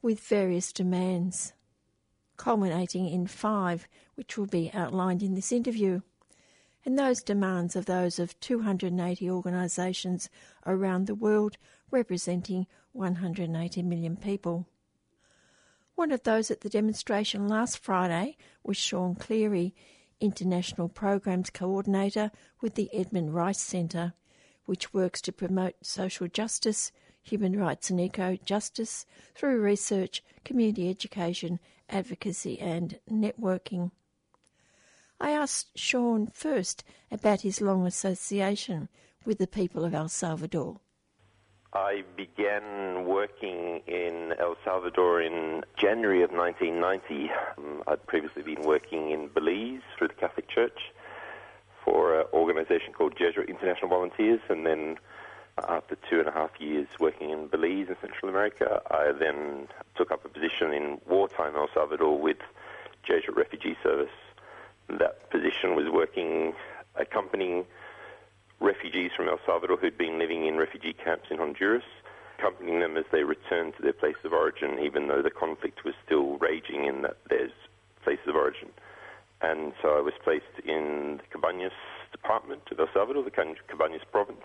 with various demands, culminating in five, which will be outlined in this interview. And those demands are those of 280 organisations around the world, representing 180 million people. One of those at the demonstration last Friday was Sean Cleary, International Programs Coordinator with the Edmund Rice Centre, which works to promote social justice, human rights, and eco justice through research, community education, advocacy, and networking. I asked Sean first about his long association with the people of El Salvador. I began working in El Salvador in January of 1990. Um, I'd previously been working in Belize through the Catholic Church for an organization called Jesuit International Volunteers, and then after two and a half years working in Belize in Central America, I then took up a position in wartime El Salvador with Jesuit Refugee Service. That position was working, accompanying refugees from El Salvador who'd been living in refugee camps in Honduras, accompanying them as they returned to their place of origin, even though the conflict was still raging in that their place of origin. And so I was placed in the Cabañas department of El Salvador, the Cabañas province,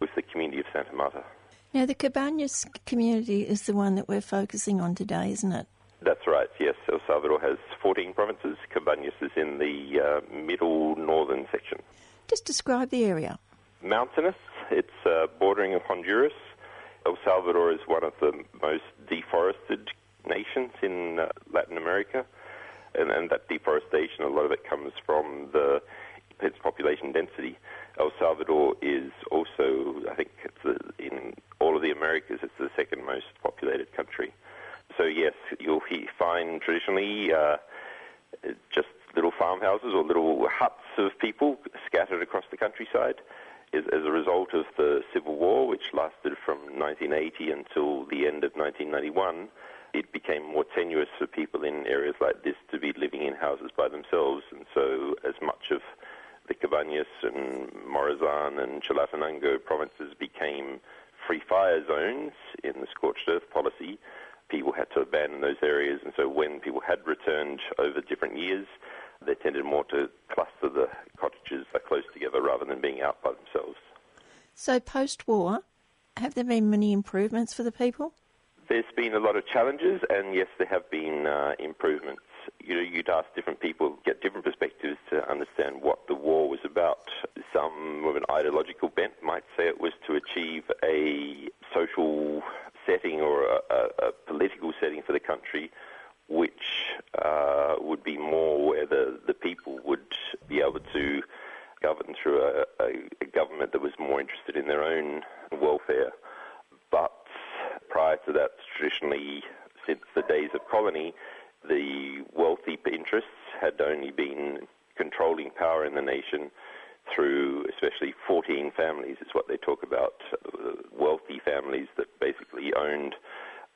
with the community of Santa Marta. Now, the Cabañas community is the one that we're focusing on today, isn't it? That's right, yes. El Salvador has 14 provinces. Cabañas is in the uh, middle northern section. Just describe the area. Mountainous. It's uh, bordering Honduras. El Salvador is one of the most deforested nations in uh, Latin America. And, and that deforestation, a lot of it comes from the its population density. El Salvador is also, I think, the, in all of the Americas, it's the second most populated country. So yes, you'll find traditionally uh, just little farmhouses or little huts of people scattered across the countryside. As, as a result of the Civil War, which lasted from 1980 until the end of 1991, it became more tenuous for people in areas like this to be living in houses by themselves. And so, as much of the Cabañas and Morazan and Chalatenango provinces became free fire zones in the scorched earth policy, people had to abandon those areas. And so, when people had returned over different years, they tended more to cluster the cottages close together rather than being out by themselves. So, post war, have there been many improvements for the people? There's been a lot of challenges, and yes, there have been uh, improvements. You know, you'd ask different people, get different perspectives to understand what the war was about. Some with an ideological bent might say it was to achieve a social setting or a, a, a political setting for the country which uh, would be more where the, the people would be able to govern through a, a, a government that was more interested in their own welfare. But prior to that, traditionally, since the days of colony, the wealthy interests had only been controlling power in the nation through especially 14 families is what they talk about, uh, wealthy families that basically owned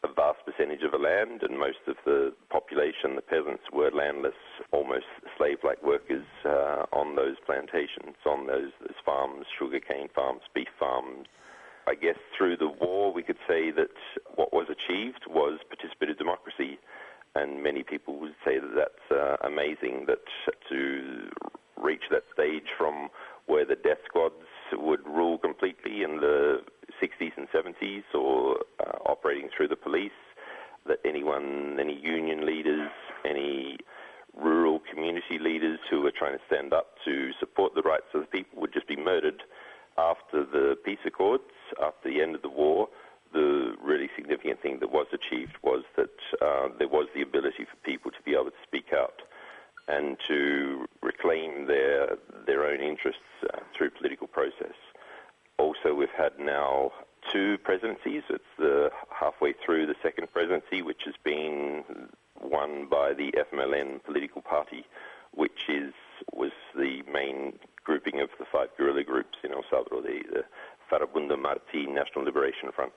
a vast percentage of the land, and most of the population, the peasants, were landless, almost slave-like workers uh, on those plantations, on those, those farms, sugarcane farms, beef farms. I guess through the war, we could say that what was achieved was participative democracy, and many people would say that that's uh, amazing that to reach that stage from where the death squads would rule completely in the 60s and 70s or operating through the police, that anyone, any union leaders, any rural community leaders who were trying to stand up to support the rights of the people would just be murdered after the peace accords, after the end of the war. The really significant thing that was achieved was that uh, there was the ability for people to be able to speak out and to reclaim their their own interests uh, through political process. Also, we've had now two presidencies. It's the halfway through the second presidency, which has been won by the FMLN political party, which is was the main grouping of the five guerrilla groups in El Salvador, the, the Farabundo Marti National Liberation Front.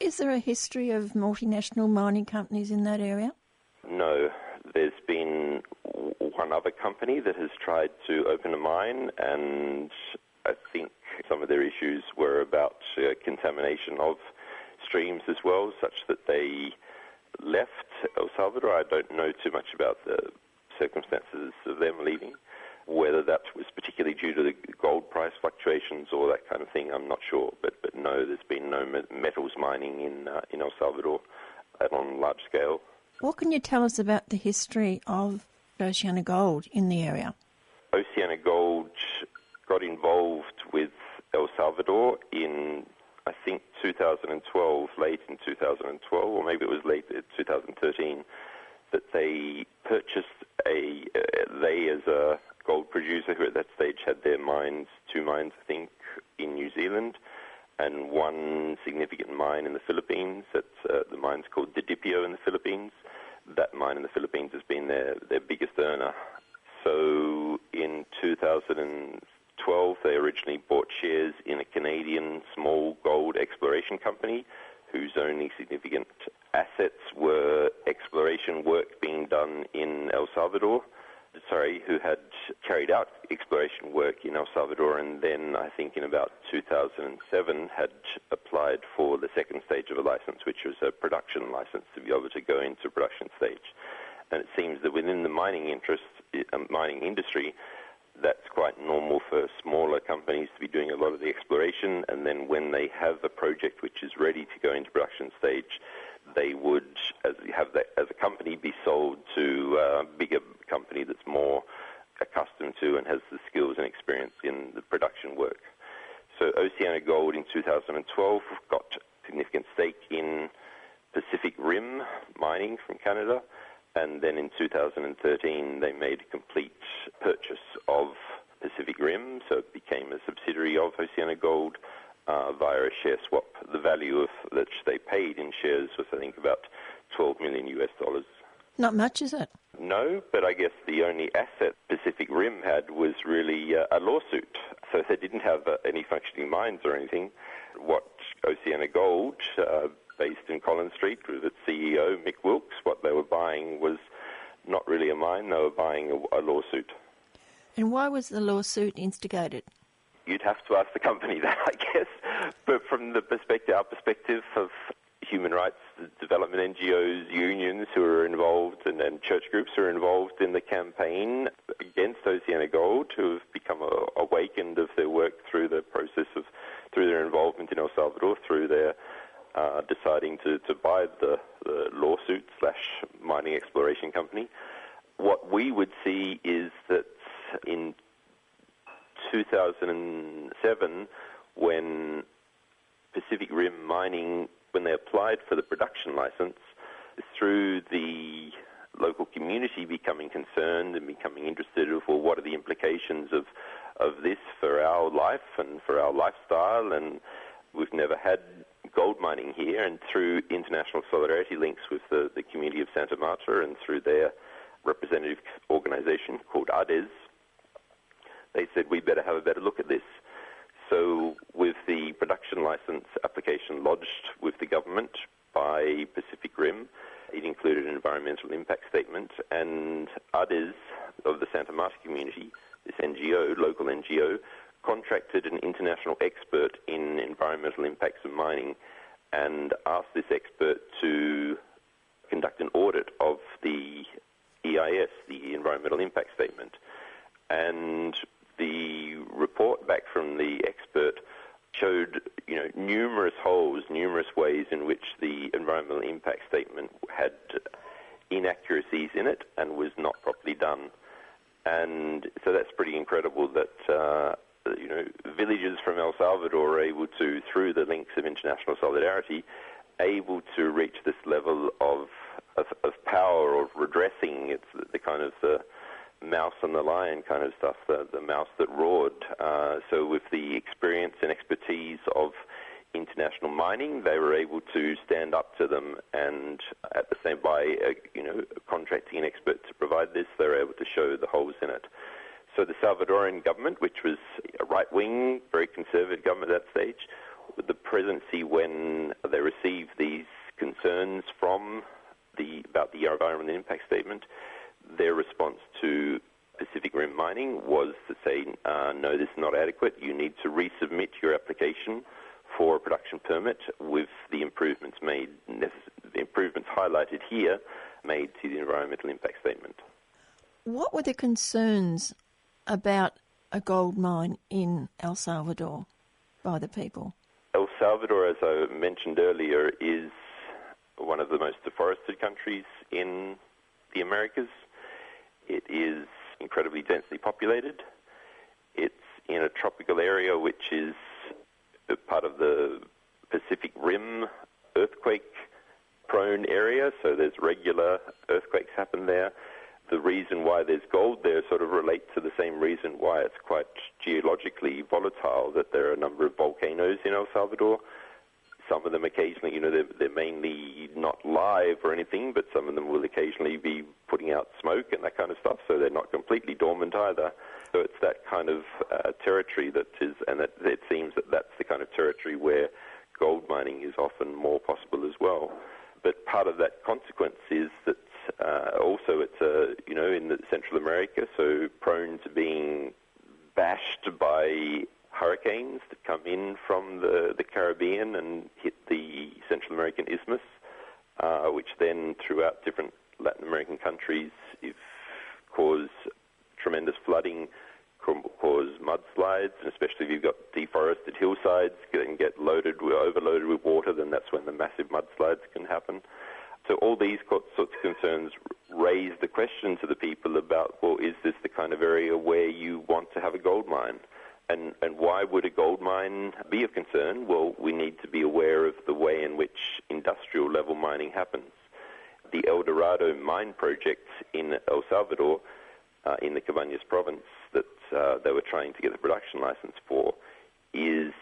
Is there a history of multinational mining companies in that area? No. There's been one other company that has tried to open a mine, and I think some of their issues were about uh, contamination of streams as well, such that they left El Salvador. I don't know too much about the circumstances of them leaving. Whether that was particularly due to the gold price fluctuations or that kind of thing, I'm not sure. But but no, there's been no metals mining in uh, in El Salvador on large scale. What can you tell us about the history of Oceana Gold in the area? Oceana Gold got involved with El Salvador in, I think, 2012, late in 2012, or maybe it was late 2013, that they purchased a, uh, they as a gold producer who at that stage had their mines, two mines, I think, in New Zealand, and one significant mine in the Philippines. That's uh, the mine's called Didipio in the Philippines. That mine in the Philippines has been their, their biggest earner. So in 2000 2012, they originally bought shares in a Canadian small gold exploration company whose only significant assets were exploration work being done in El Salvador. Sorry, who had carried out exploration work in El Salvador and then, I think in about 2007, had applied for the second stage of a license, which was a production license to be able to go into production stage. And it seems that within the mining interest, uh, mining industry, that's quite normal for smaller companies to be doing a lot of the exploration, and then when they have a project which is ready to go into production stage, they would, as have that, as a company, be sold to a bigger company that's more accustomed to and has the skills and experience in the production work. So Oceana Gold in 2012 got significant stake in Pacific Rim mining from Canada and then in 2013 they made a complete purchase of Pacific Rim, so it became a subsidiary of Oceana Gold uh, via a share swap. The value of that they paid in shares was, I think, about 12 million US dollars. Not much, is it? No, but I guess the only asset Pacific Rim had was really uh, a lawsuit. So they didn't have uh, any functioning mines or anything. What Oceana Gold, uh, based in Collins Street, with its CEO Mick Wilkes, what they were buying was not really a mine, they were buying a, a lawsuit. And why was the lawsuit instigated? You'd have to ask the company [LAUGHS] that, I guess. But from the perspective, our perspective of human rights development NGOs, unions who are involved, and, and church groups who are involved in the campaign against Oceana Gold, who have become awakened of their work through the process of, through their involvement in El Salvador, through their uh, deciding to, to buy the, the lawsuit slash mining exploration company. What we would see is that in 2007, when Pacific Rim Mining, when they applied for the production license, through the local community becoming concerned and becoming interested of well, what are the implications of of this for our life and for our lifestyle and we've never had gold mining here, and through international solidarity links with the, the community of Santa Marta and through their representative organisation called ADES, they said we better have a better look at this. So, with the production license application lodged with the government by Pacific Rim, it included an environmental impact statement, and ADES of the Santa Marta community, this NGO, local NGO, contracted an international expert in environmental impacts of mining and asked this expert to conduct an audit of the EIS, the Environmental Impact Statement. And the report back from the expert showed, you know, numerous holes, numerous ways in which the environmental impact statement had inaccuracies in it and was not properly done. And so that's pretty incredible that uh, you know, villages from El Salvador are able to, through the links of international solidarity, able to reach this level of of, of power of redressing. It's the, the, kind of the mouse and the lion kind of stuff, the, the mouse that roared. Uh, so with the experience and expertise of international mining, they were able to stand up to them, and at the same by uh, you know contracting an expert to provide this, they were able to show the holes in it. So the Salvadoran government, which was a right-wing, very conservative government at that stage, the presidency when they received these concerns from the about the environmental impact statement, their response to Pacific Rim Mining was to say, uh, no, this is not adequate. You need to resubmit your application for a production permit with the improvements made, the improvements highlighted here, made to the environmental impact statement. What were the concerns about a gold mine in El Salvador by the people? El Salvador, as I mentioned earlier, is one of the most deforested countries in the Americas. It is incredibly densely populated. It's in a tropical area which is part of the Pacific Rim earthquake prone area, so there's regular earthquakes happen there the reason why there's gold there sort of relates to the same reason why it's quite geologically volatile, that there are a number of volcanoes in El Salvador. Some of them occasionally, you know, they're, they're mainly not live or anything, but some of them will occasionally be putting out smoke and that kind of stuff, so they're not completely dormant either. So it's that kind of uh, territory that is, and it, it seems that that's the kind of territory where gold mining is often more possible as well. But part of that consequence is that uh, also, it's uh, you know in Central America, so prone to being bashed by hurricanes that come in from the, the Caribbean and hit the Central American isthmus, uh, which then throughout different Latin American countries cause tremendous flooding, cause mudslides, and especially if you've got deforested hillsides and get loaded, overloaded with water, then that's when the massive mudslides can happen. So all these sorts of concerns raise the question to the people about, well, is this the kind of area where you want to have a gold mine? And, and why would a gold mine be of concern? Well, we need to be aware of the way in which industrial level mining happens. The El Dorado mine project in El Salvador, uh, in the Cabañas province, that uh, they were trying to get the production license for, is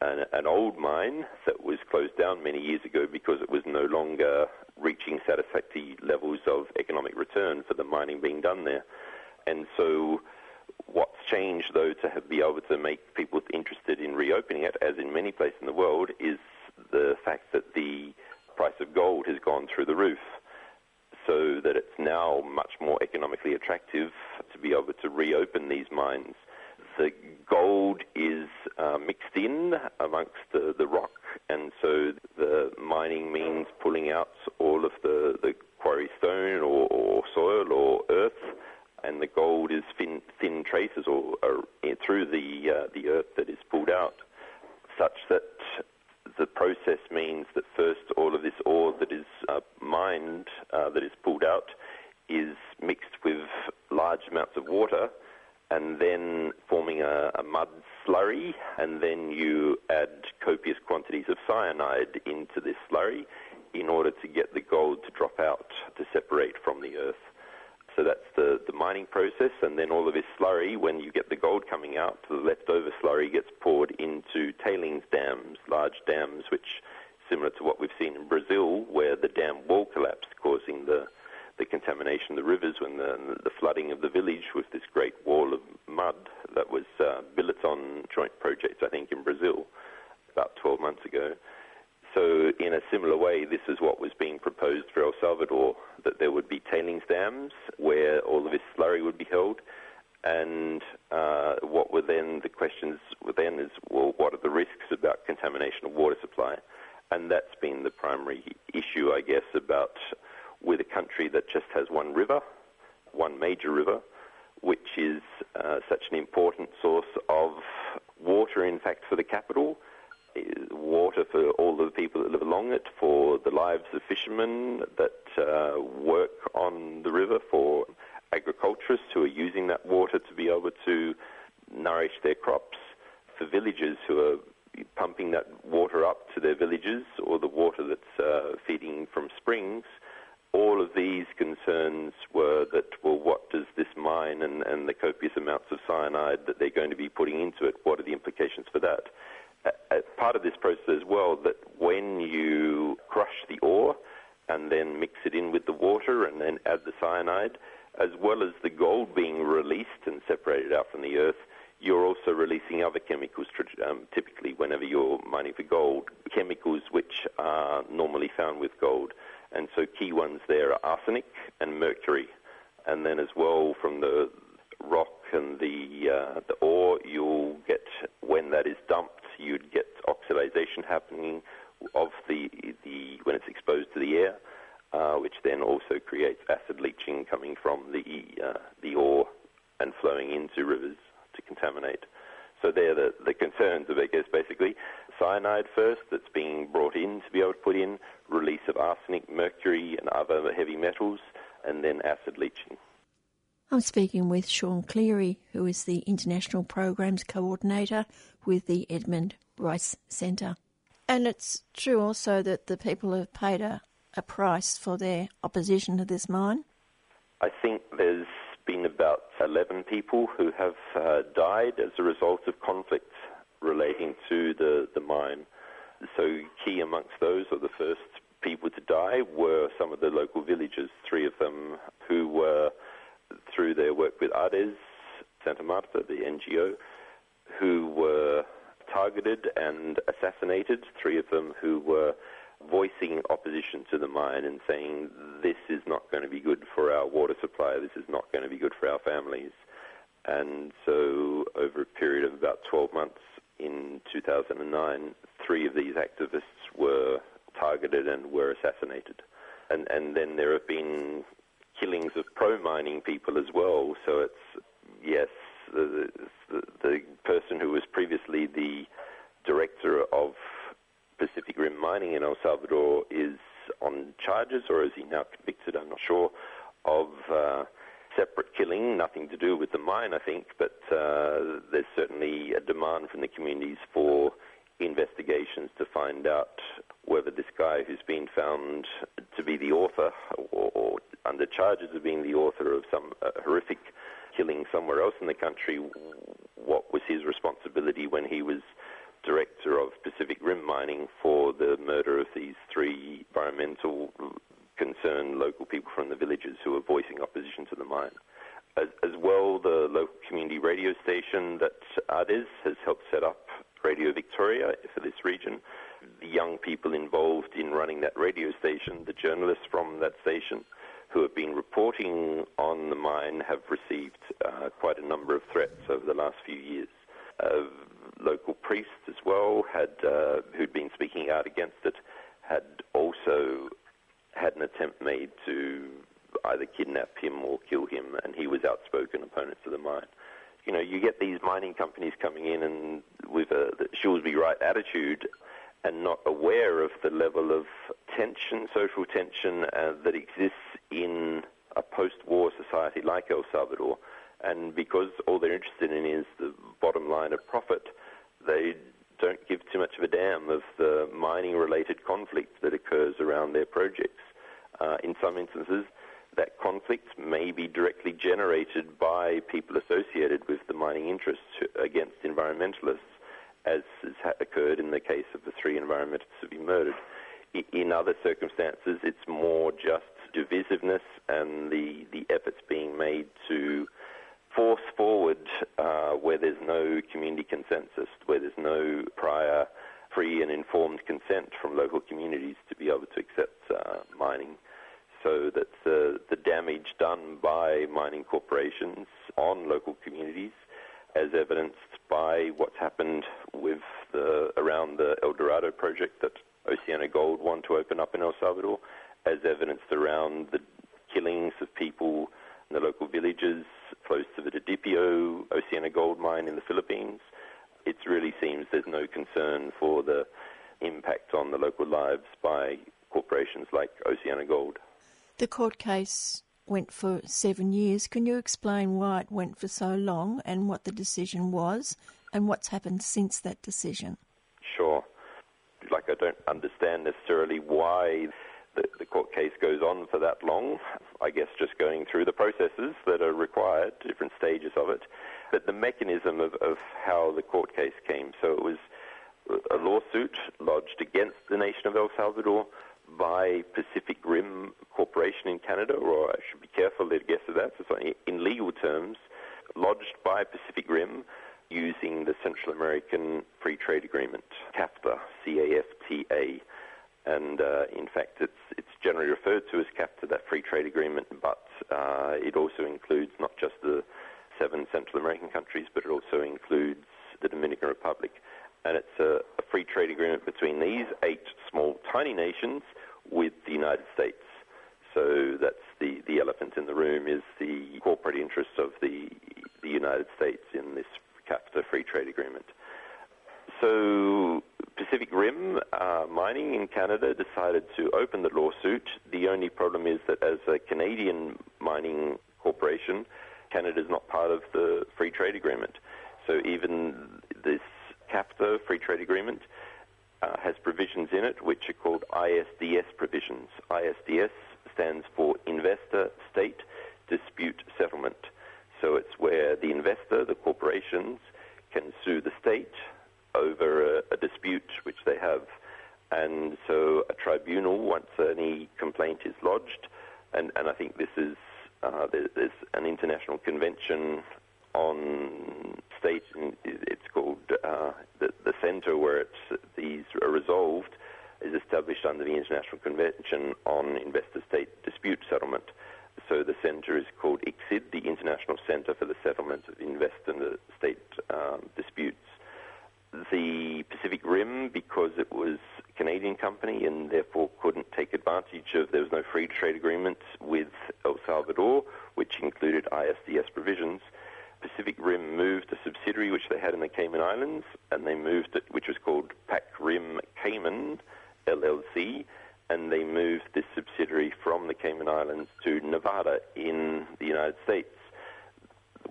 an, an, old mine that was closed down many years ago because it was no longer reaching satisfactory levels of economic return for the mining being done there. And so what's changed, though, to be able to make people interested in reopening it, as in many places in the world, is the fact that the price of gold has gone through the roof. So that it's now much more economically attractive to be able to reopen these mines. The gold is uh, mixed in amongst the, the rock, and so the mining means pulling out all of the, the quarry stone or, or soil or earth and the gold is thin, thin traces or, or through the uh, the earth that is pulled out, such that the process means that first all of this ore that is uh, mined, uh, that is pulled out, is mixed with large amounts of water, and then forming a, a mud slurry, and then you add copious quantities of cyanide into this slurry in order to get the gold to drop out to separate from the earth. So that's the, the mining process, and then all of this slurry, when you get the gold coming out, the leftover slurry gets poured into tailings dams, large dams, which similar to what we've seen in Brazil, where the dam wall collapsed, causing the the contamination of the rivers when the, the flooding of the village with this great wall of mud that was uh, Billiton joint projects, I think, in Brazil about 12 months ago. So, in a similar way, this is what was being proposed for El Salvador that there would be tailings dams where all of this slurry would be held. And uh, what were then the questions were then is, well, what are the risks about contamination of water supply? And that's been the primary issue, I guess, about with a country that just has one river, one major river, which is uh, such an important source of water, in fact, for the capital water for all the people that live along it, for the lives of fishermen that uh, work on the river, for agriculturists who are using that water to be able to nourish their crops, for villagers who are pumping that water up to their villages, or the water that's uh, feeding from springs. All of these concerns were that, well, what does this mine and, and the copious amounts of cyanide that they're going to be putting into it, what are the implications for that? as part of this process as well that when you crush the ore and then mix it in with the water and then add the cyanide, as well as the gold being released and separated out from the earth, you're also releasing other chemicals, um, typically whenever you're mining for gold, chemicals which are normally found with gold. And so key ones there are arsenic and mercury. And then as well from the rock and the, uh, the ore, you'll get, when that is dumped, you'd get oxidization happening of the, the when it's exposed to the air, uh, which then also creates acid leaching coming from the uh, the ore and flowing into rivers to contaminate. So they're the, the concerns of, I guess, basically cyanide first that's being brought in to be able to put in, release of arsenic, mercury, and other heavy metals, and then acid leaching. I'm speaking with Sean Cleary, who is the International Programs Coordinator with the Edmund Rice Centre. And it's true also that the people have paid a, a price for their opposition to this mine. I think there's been about 11 people who have uh, died as a result of conflicts relating to the, the mine. So, key amongst those, or the first people to die, were some of the local villagers, three of them who were through their work with ADES, Santa Marta, the NGO, who were targeted and assassinated, three of them who were voicing opposition to the mine and saying this is not going to be good for our water supply, this is not going to be good for our families. And so, over a period of about 12 months in 2009, three of these activists were targeted and were assassinated. And, and then there have been killings of pro-mining people as well. So it's yes, the, the, the person who was previously the director of Pacific Rim Mining in El Salvador is on charges, or is he now convicted? I'm not sure of. Uh, separate killing, nothing to do with the mine, I think, but uh, there's certainly a demand from the communities for investigations to find out whether this guy who's been found to be the author or, or under charges of being the author of some uh, horrific killing somewhere else in the country, what was his responsibility when he was director of Pacific Rim Mining for the murder of these three environmental concern local people from the villages who are voicing opposition to the mine. As, as well, the local community radio station that ADES has helped set up Radio Victoria for this region. The young people involved in running that radio station, the journalists from that station who have been reporting on the mine, have received uh, quite a number of threats over the last few years. Uh, local priests as well had uh, who'd been speaking out against it had also had an attempt made to either kidnap him or kill him, and he was outspoken opponent to the mine. You know, you get these mining companies coming in and with a the Shoolsby right attitude and not aware of the level of tension, social tension uh, that exists in a post-war society like El Salvador. And because all they're interested in is the bottom line of profit, they don't give too much of a damn of the mining-related conflict that occurs around their projects. Uh, in some instances, that conflict may be directly generated by people associated with the mining interests against environmentalists, as has occurred in the case of the three environmentalists who've been murdered. In other circumstances, it's more just divisiveness and the, the efforts being made to force forward uh, where there's no community consensus, where there's no prior free and informed consent from local communities to be able to accept uh, mining. So that the, the damage done by mining corporations on local communities, as evidenced by what's happened with the, around the El Dorado project that OceanaGold want to open up in El Salvador, as evidenced around the killings of people in the local villages close to the Didipio OceanaGold mine in the Philippines. It really seems there's no concern for the impact on the local lives by corporations like Oceana Gold. The court case went for seven years. Can you explain why it went for so long and what the decision was and what's happened since that decision? Sure. Like, I don't understand necessarily why the, the court case goes on for that long. I guess just going through the processes that are required, different stages of it. But the mechanism of, of how the court case came, so it was a lawsuit lodged against the nation of El Salvador by Pacific Rim Corporation in Canada, or I should be careful to guess of that. So in legal terms, lodged by Pacific Rim using the Central American Free Trade Agreement, CAFTA, C-A-F-T-A. And uh, in fact, it's, it's generally referred to as CAFTA, that free trade agreement, but uh, it also includes not just the seven Central American countries, but it also includes the Dominican Republic. And it's a, a free trade agreement between these eight small, tiny nations with the United States. So that's the, the elephant in the room is the corporate interests of the, the United States in this CAFTA free trade agreement. So Pacific Rim uh, Mining in Canada decided to open the lawsuit. The only problem is that as a Canadian mining corporation, Canada is not part of the free trade agreement. So even this CAFTA free trade agreement uh, has provisions in it which are called ISDS provisions. ISDS stands for Investor State Dispute Settlement. So it's where the investor, the corporations, can sue the state over a, a dispute which they have. And so a tribunal, once any complaint is lodged, and, and I think this is, uh, there, there's an international convention on state, it's called uh, the, the center where these are resolved, is established under the International Convention on Investor-State Dispute Settlement. So the center is called ICSID, the International Center for the Settlement of Investor-State um, Disputes. The Pacific Rim, because it was a Canadian company and therefore couldn't take advantage of, there was no free trade agreement with El Salvador, which included ISDS provisions, Pacific Rim moved a subsidiary which they had in the Cayman Islands, and they moved it, which was called Pac Rim Cayman LLC, and they moved this subsidiary from the Cayman Islands to Nevada in the United States.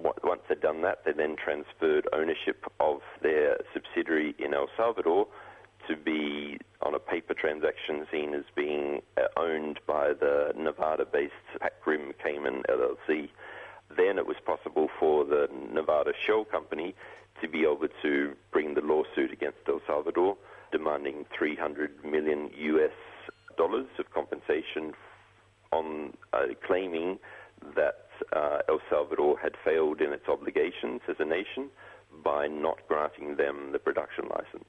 Once they'd done that, they then transferred ownership of their subsidiary in El Salvador to be on a paper transaction seen as being uh, owned by the Nevada-based Pac Rim Cayman LLC then it was possible for the Nevada Shell Company to be able to bring the lawsuit against El Salvador, demanding 300 million US dollars of compensation on uh, claiming that uh, El Salvador had failed in its obligations as a nation by not granting them the production license.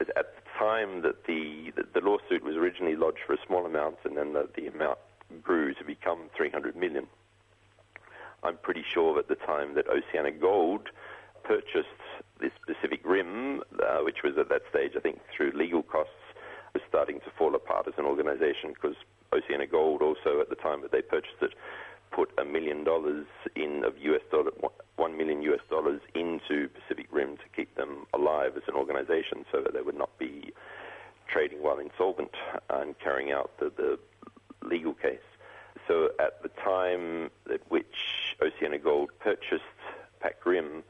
At the time that the, the, lawsuit was originally lodged for a small amount and then the, the amount grew to become 300 million, I'm pretty sure at the time that Oceana Gold purchased this Pacific Rim, uh, which was at that stage, I think, through legal costs, was starting to fall apart as an organization because Oceana Gold also, at the time that they purchased it, put a million dollars in of US dollar, one million US dollars into Pacific Rim to keep them alive as an organization so that they would not be trading while insolvent and carrying out the, the legal case. So at the time at which Oceana Gold purchased Pac Rim,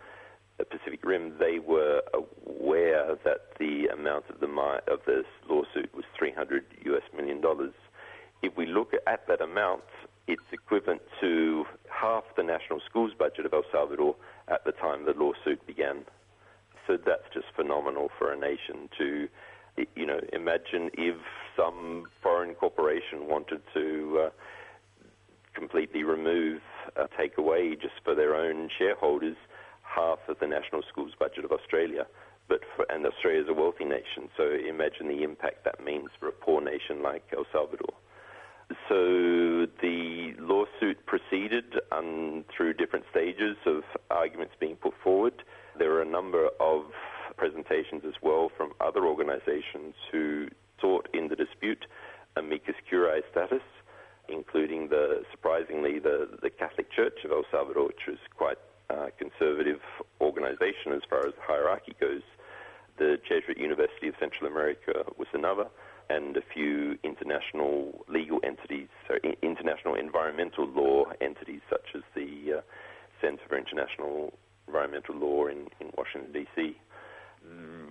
the Pacific Rim, they were aware that the amount of the of this lawsuit was 300 US million dollars. If we look at that amount, it's equivalent to half the national schools budget of El Salvador at the time the lawsuit began. So that's just phenomenal for a nation to, you know, imagine if some foreign corporation wanted to uh, completely remove, uh, take away just for their own shareholders half of the national schools budget of Australia. But for, and Australia is a wealthy nation, so imagine the impact that means for a poor nation like El Salvador. So the proceeded um, through different stages of arguments being put forward. There were a number of presentations as well from other organizations who sought in the dispute amicus curiae status, including the surprisingly the, the Catholic Church of El Salvador, which is quite a conservative organization as far as the hierarchy goes. The Jesuit University of Central America was another and a few international legal entities, so international environmental law entities such as the uh, Center for International Environmental Law in, in Washington, D.C.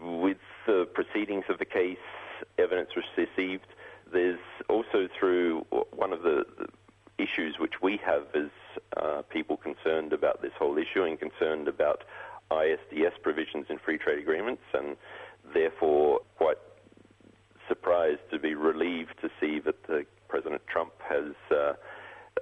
With the proceedings of the case, evidence was received. There's also through one of the, the issues which we have as uh, people concerned about this whole issue and concerned about ISDS provisions in free trade agreements and therefore quite surprised to be relieved to see that the, President Trump has uh,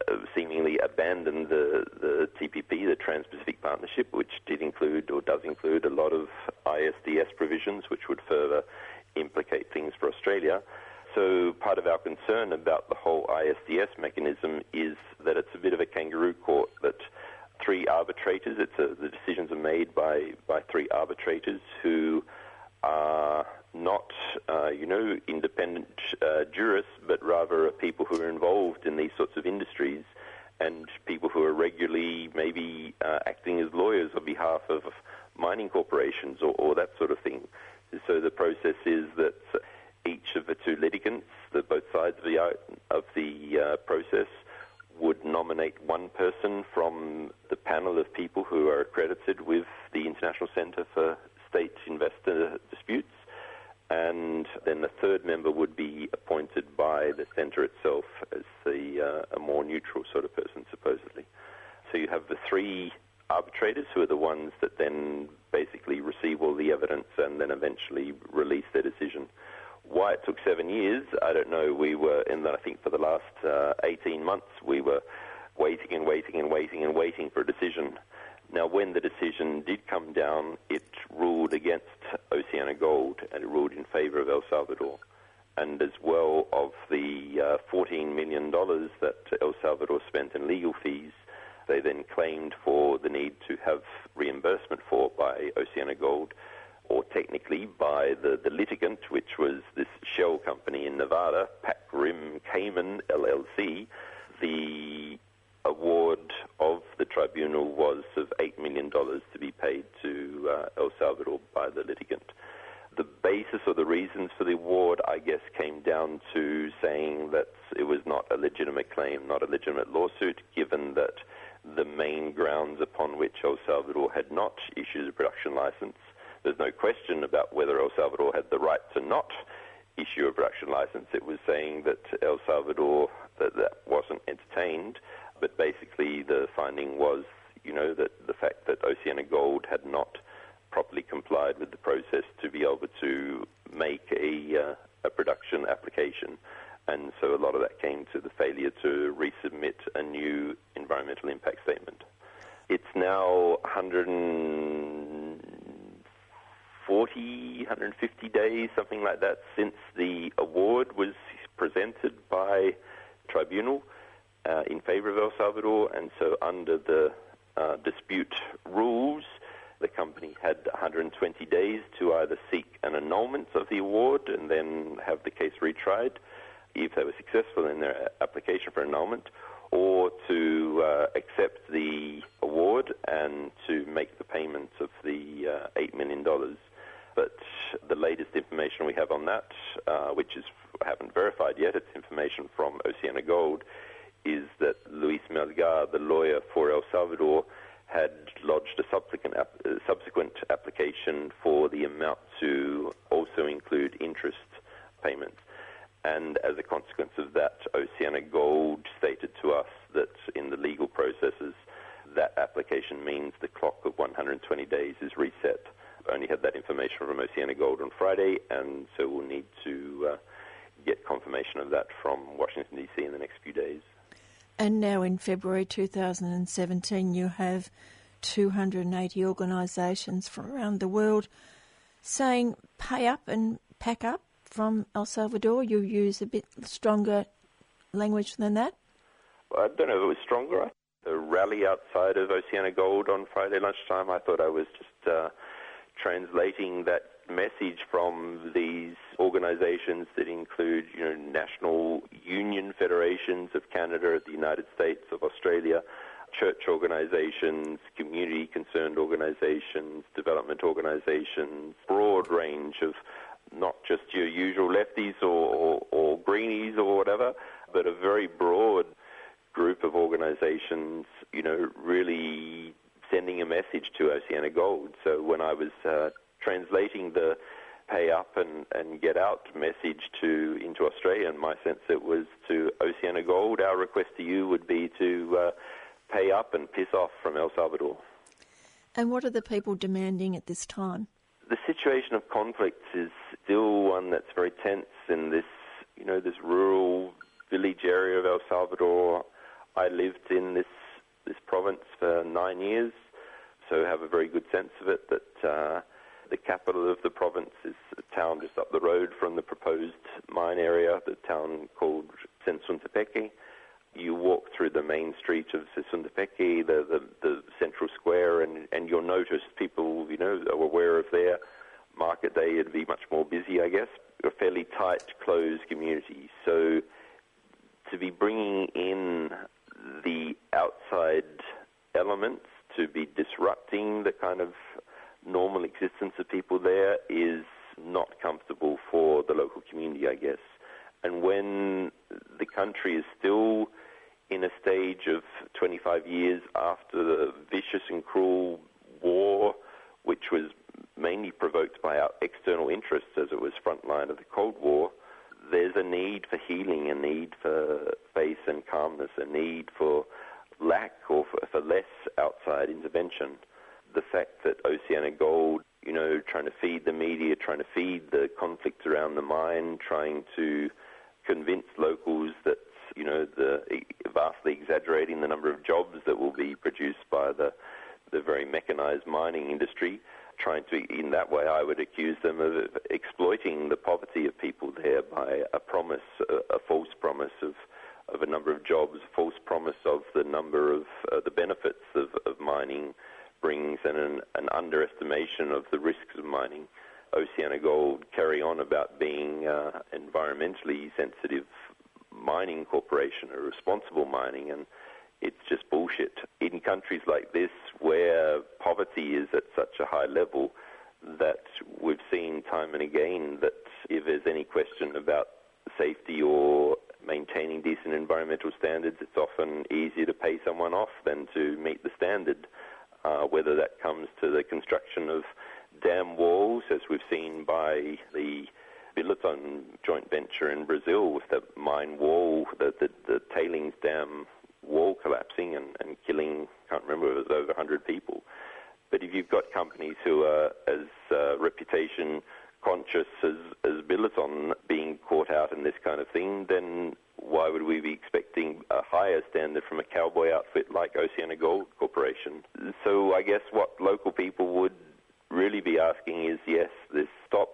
uh, seemingly abandoned the, the TPP, the Trans-Pacific Partnership, which did include or does include a lot of ISDS provisions, which would further implicate things for Australia. So part of our concern about the whole ISDS mechanism is that it's a bit of a kangaroo court that three arbitrators, a, uh, the decisions are made by, by three arbitrators who are not, uh, you know, independent uh, jurists, but rather people who are involved in these sorts of industries and people who are regularly maybe uh, acting as lawyers on behalf of mining corporations or, or, that sort of thing. So the process is that each of the two litigants, the both sides of the, of the uh, process, would nominate one person from the panel of people who are accredited with the International Centre for State Investor Disputes and then the third member would be appointed by the centre itself as the uh, a more neutral sort of person, supposedly. So you have the three arbitrators who are the ones that then basically receive all the evidence and then eventually release their decision. Why it took seven years, I don't know. We were in the, I think for the last uh, 18 months, we were waiting and waiting and waiting and waiting for a decision. Now, when the decision did come down, it ruled against Oceana Gold and it ruled in favor of El Salvador. And as well of the uh, $14 million that El Salvador spent in legal fees, they then claimed for the need to have reimbursement for by Oceana Gold, or technically by the, the litigant, which was this shell company in Nevada, Pac Rim Cayman LLC. The award of the tribunal was of $8 million to be paid to uh, El Salvador by the litigant. The basis or the reasons for the award, I guess, came down to saying that it was not a legitimate claim, not a legitimate lawsuit, given that the main grounds upon which El Salvador had not issued a production license. There's no question about whether El Salvador had the right to not issue a production license. It was saying that El Salvador that, that wasn't entertained but basically the finding was, you know, that the fact that Oceana Gold had not properly complied with the process to be able to make a, uh, a production application And so a lot of that came to the failure to resubmit a new environmental impact statement. It's now 140, 150 days, something like that, since the award was presented by tribunal uh, in favor of El Salvador. And so under the uh, dispute rules, the company had 120 days to either seek an annulment of the award and then have the case retried if they were successful in their application for annulment, or to uh, accept the award and to make the payment of the uh, $8 million. But the latest information we have on that, uh, which is haven't verified yet, it's information from Oceana Gold, is that Luis Melgar, the lawyer for El Salvador, had lodged a subsequent, ap- uh, subsequent application for the amount to also include interest payments. And as a consequence of that, Oceana Gold stated to us that in the legal processes, that application means the clock of 120 days is reset. I only had that information from Oceana Gold on Friday, and so we'll need to uh, get confirmation of that from Washington, D.C. in the next few days. And now in February 2017, you have 280 organisations from around the world saying pay up and pack up from El Salvador. You use a bit stronger language than that? Well, I don't know if it was stronger. The rally outside of Oceana Gold on Friday lunchtime, I thought I was just uh, translating that message from these organizations that include, you know, national union federations of Canada, the United States, of Australia, church organizations, community concerned organizations, development organizations, broad range of not just your usual lefties or, or, or greenies or whatever, but a very broad group of organizations, you know, really sending a message to Oceana Gold. So when I was uh, translating the pay up and, and get out message to into Australia, in my sense it was to Oceana Gold, our request to you would be to uh, pay up and piss off from El Salvador. And what are the people demanding at this time? The situation of conflicts is still one that's very tense in this, you know, this rural village area of El Salvador. I lived in this this province for nine years, so have a very good sense of it. That uh, the capital of the province is a town just up the road from the proposed mine area, the town called Sensuntepeque. You walk through the main street of Sensuntepeque, the, the, the central square, and, and you'll notice people, you know, are aware of their market day. It'd be much more busy, I guess. A fairly tight, closed community. So to be bringing in the outside elements to be disrupting the kind of normal existence of people there is not comfortable for the local community, I guess. And when the country is still in a stage of 25 years after the vicious and cruel war, which was mainly provoked by our external interests as it was frontline of the Cold War, there's a need for healing, a need for faith and calmness, a need for lack or for, for less outside intervention. The fact that Oceana Gold, you know, trying to feed the media, trying to feed the conflicts around the mine, trying to convince locals that you know the vastly exaggerating the number of jobs that will be produced by the the very mechanized mining industry trying to, in that way, I would accuse them of exploiting the poverty of people there by a promise, a, a false promise of, of a number of jobs, false promise of the number of uh, the benefits of, of mining brings, an, an underestimation of the risks of mining. Oceana Gold carry on about being uh, environmentally sensitive mining corporation, a responsible mining, and it's just bullshit. In countries like this, where poverty is at such a high level, that we've seen time and again that if there's any question about safety or maintaining decent environmental standards, it's often easier to pay someone off than to meet the standard. Uh, whether that comes to the construction of dam walls, as we've seen by the Billiton joint venture in Brazil with the mine wall, the, the, the tailings dam wall collapsing and, and killing, can't remember, it was over 100 people. But if you've got companies who are as uh, reputation conscious as, as Billiton being caught out in this kind of thing, then why would we be expecting a higher standard from a cowboy outfit like Oceana Gold Corporation? So I guess what local people would really be asking is, yes, this stop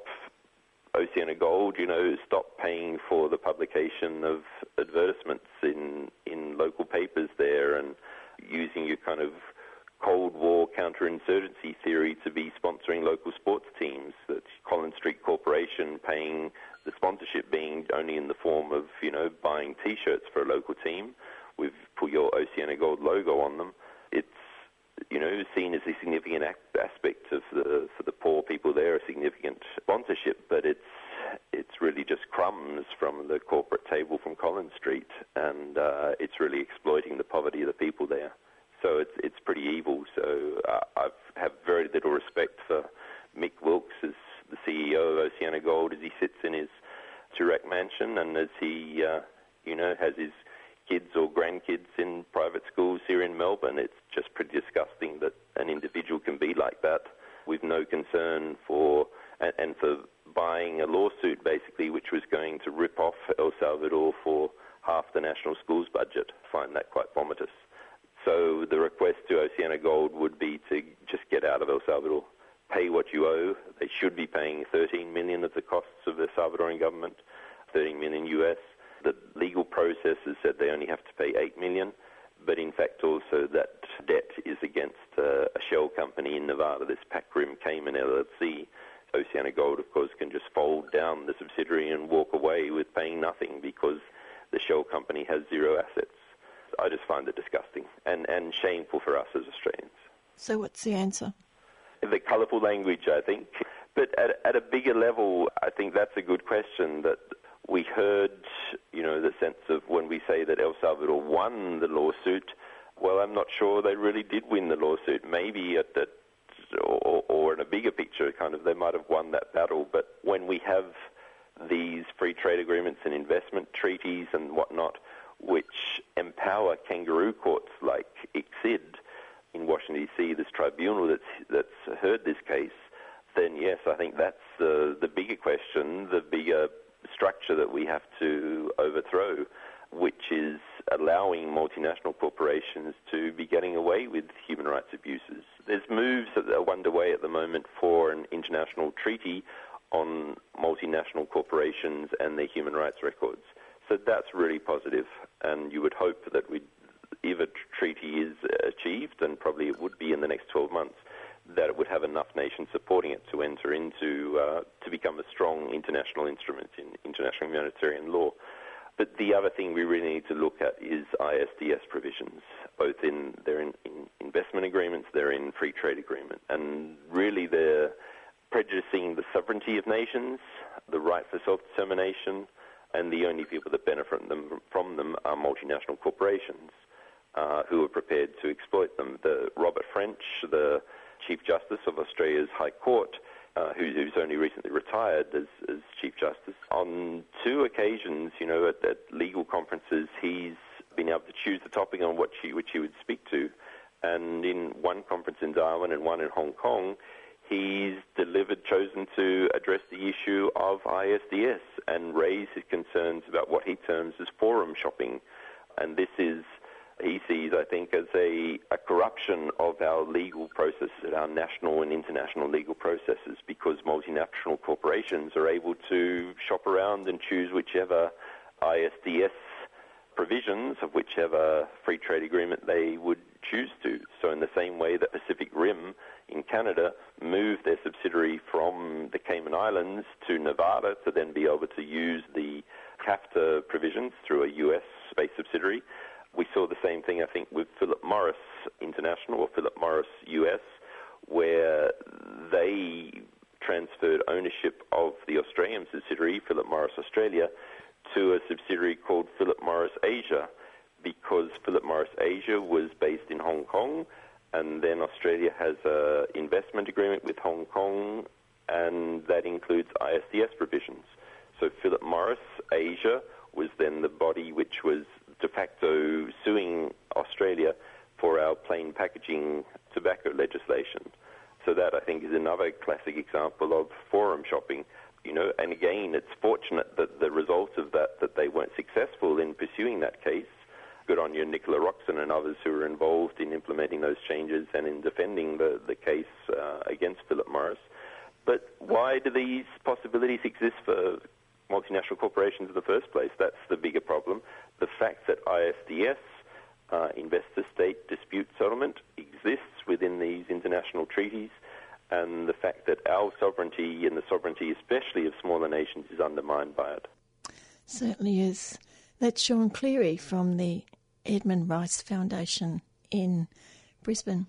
Oceana Gold, you know, stop paying for the publication of advertisements in, in local papers there and using your kind of Cold War counterinsurgency theory to be sponsoring local sports teams. That Collins Street Corporation paying the sponsorship being only in the form of, you know, buying T-shirts for a local team. We've put your Oceana Gold logo on them. It's, you know, seen as a significant aspect of the for the poor people there, a significant sponsorship, but it's it's really just crumbs from the corporate table from Collins Street, and uh, it's really exploiting the poverty of the people there. So it's it's pretty evil. So uh, I have very little respect for Mick Wilkes as the CEO of Oceana Gold as he sits in his Toorak mansion and as he, uh, you know, has his kids or grandkids in private schools here in Melbourne. It's just pretty disgusting that an individual can be like that with no concern for and, and for buying a lawsuit basically which was going to rip off El Salvador for half the national schools budget. I find that quite vomitous. So the request to Oceana Gold would be to just get out of El Salvador, pay what you owe. They should be paying 13 million of the costs of the Salvadoran government, 13 million US. The legal process has said they only have to pay 8 million, but in fact also that debt is against uh, a shell company in Nevada, this Pac-Rim Cayman LLC. Oceana Gold, of course, can just fold down the subsidiary and walk away with paying nothing because the shell company has zero assets. I just find it disgusting and, and shameful for us as Australians. So, what's the answer? The colourful language, I think. But at, at a bigger level, I think that's a good question that we heard, you know, the sense of when we say that El Salvador won the lawsuit, well, I'm not sure they really did win the lawsuit. Maybe at the, or, or in a bigger picture, kind of, they might have won that battle. But when we have these free trade agreements and investment treaties and whatnot, which empower kangaroo courts like ICSID in Washington D.C., this tribunal that's that's heard this case, then yes, I think that's the the bigger question, the bigger structure that we have to overthrow, which is allowing multinational corporations to be getting away with human rights abuses. There's moves that are underway at the moment for an international treaty on multinational corporations and their human rights records. So that's really positive, and you would hope that we, if a treaty is achieved, and probably it would be in the next 12 months, that it would have enough nations supporting it to enter into, uh, to become a strong international instrument in international humanitarian law. But the other thing we really need to look at is ISDS provisions, both in their in, in investment agreements, they're in free trade agreement, and really they're prejudicing the sovereignty of nations, the right for self-determination, and the only people that benefit them, from them are multinational corporations uh, who are prepared to exploit them. The Robert French, the Chief Justice of Australia's High Court, uh, who, who's only recently retired as, as, Chief Justice, on two occasions, you know, at, at, legal conferences, he's been able to choose the topic on which he, which he would speak to. And in one conference in Darwin and one in Hong Kong, he's delivered, chosen to address the issue of ISDS and raise his concerns about what he terms as forum shopping. And this is, he sees, I think, as a, a corruption of our legal processes, our national and international legal processes, because multinational corporations are able to shop around and choose whichever ISDS provisions of whichever free trade agreement they would choose to. So, in the same way that Pacific Rim in Canada moved their subsidiary from the Cayman Islands to Nevada to then be able to use the CAFTA provisions through a US based subsidiary. We saw the same thing, I think, with Philip Morris International or Philip Morris US, where they transferred ownership of the Australian subsidiary, Philip Morris Australia, to a subsidiary called Philip Morris Asia because Philip Morris Asia was based in Hong Kong and then Australia has an investment agreement with Hong Kong, and that includes ISDS provisions. So Philip Morris Asia was then the body which was de facto suing Australia for our plain packaging tobacco legislation. So that I think is another classic example of forum shopping. You know, and again, it's fortunate that the result of that that they weren't successful in pursuing that case. Good on you, Nicola Roxon and others who were involved in implementing those changes and in defending the the case uh, against Philip Morris. But why do these possibilities exist for multinational corporations in the first place? That's the bigger problem. The fact that ISDS, uh, investor state dispute settlement, exists within these international treaties, and the fact that our sovereignty and the sovereignty, especially of smaller nations, is undermined by it. Certainly is. That's Sean Cleary from the Edmund Rice Foundation in Brisbane.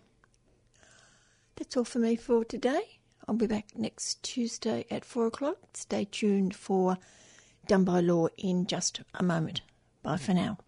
That's all for me for today. I'll be back next Tuesday at 4 o'clock. Stay tuned for Done by Law in just a moment. Bye for now.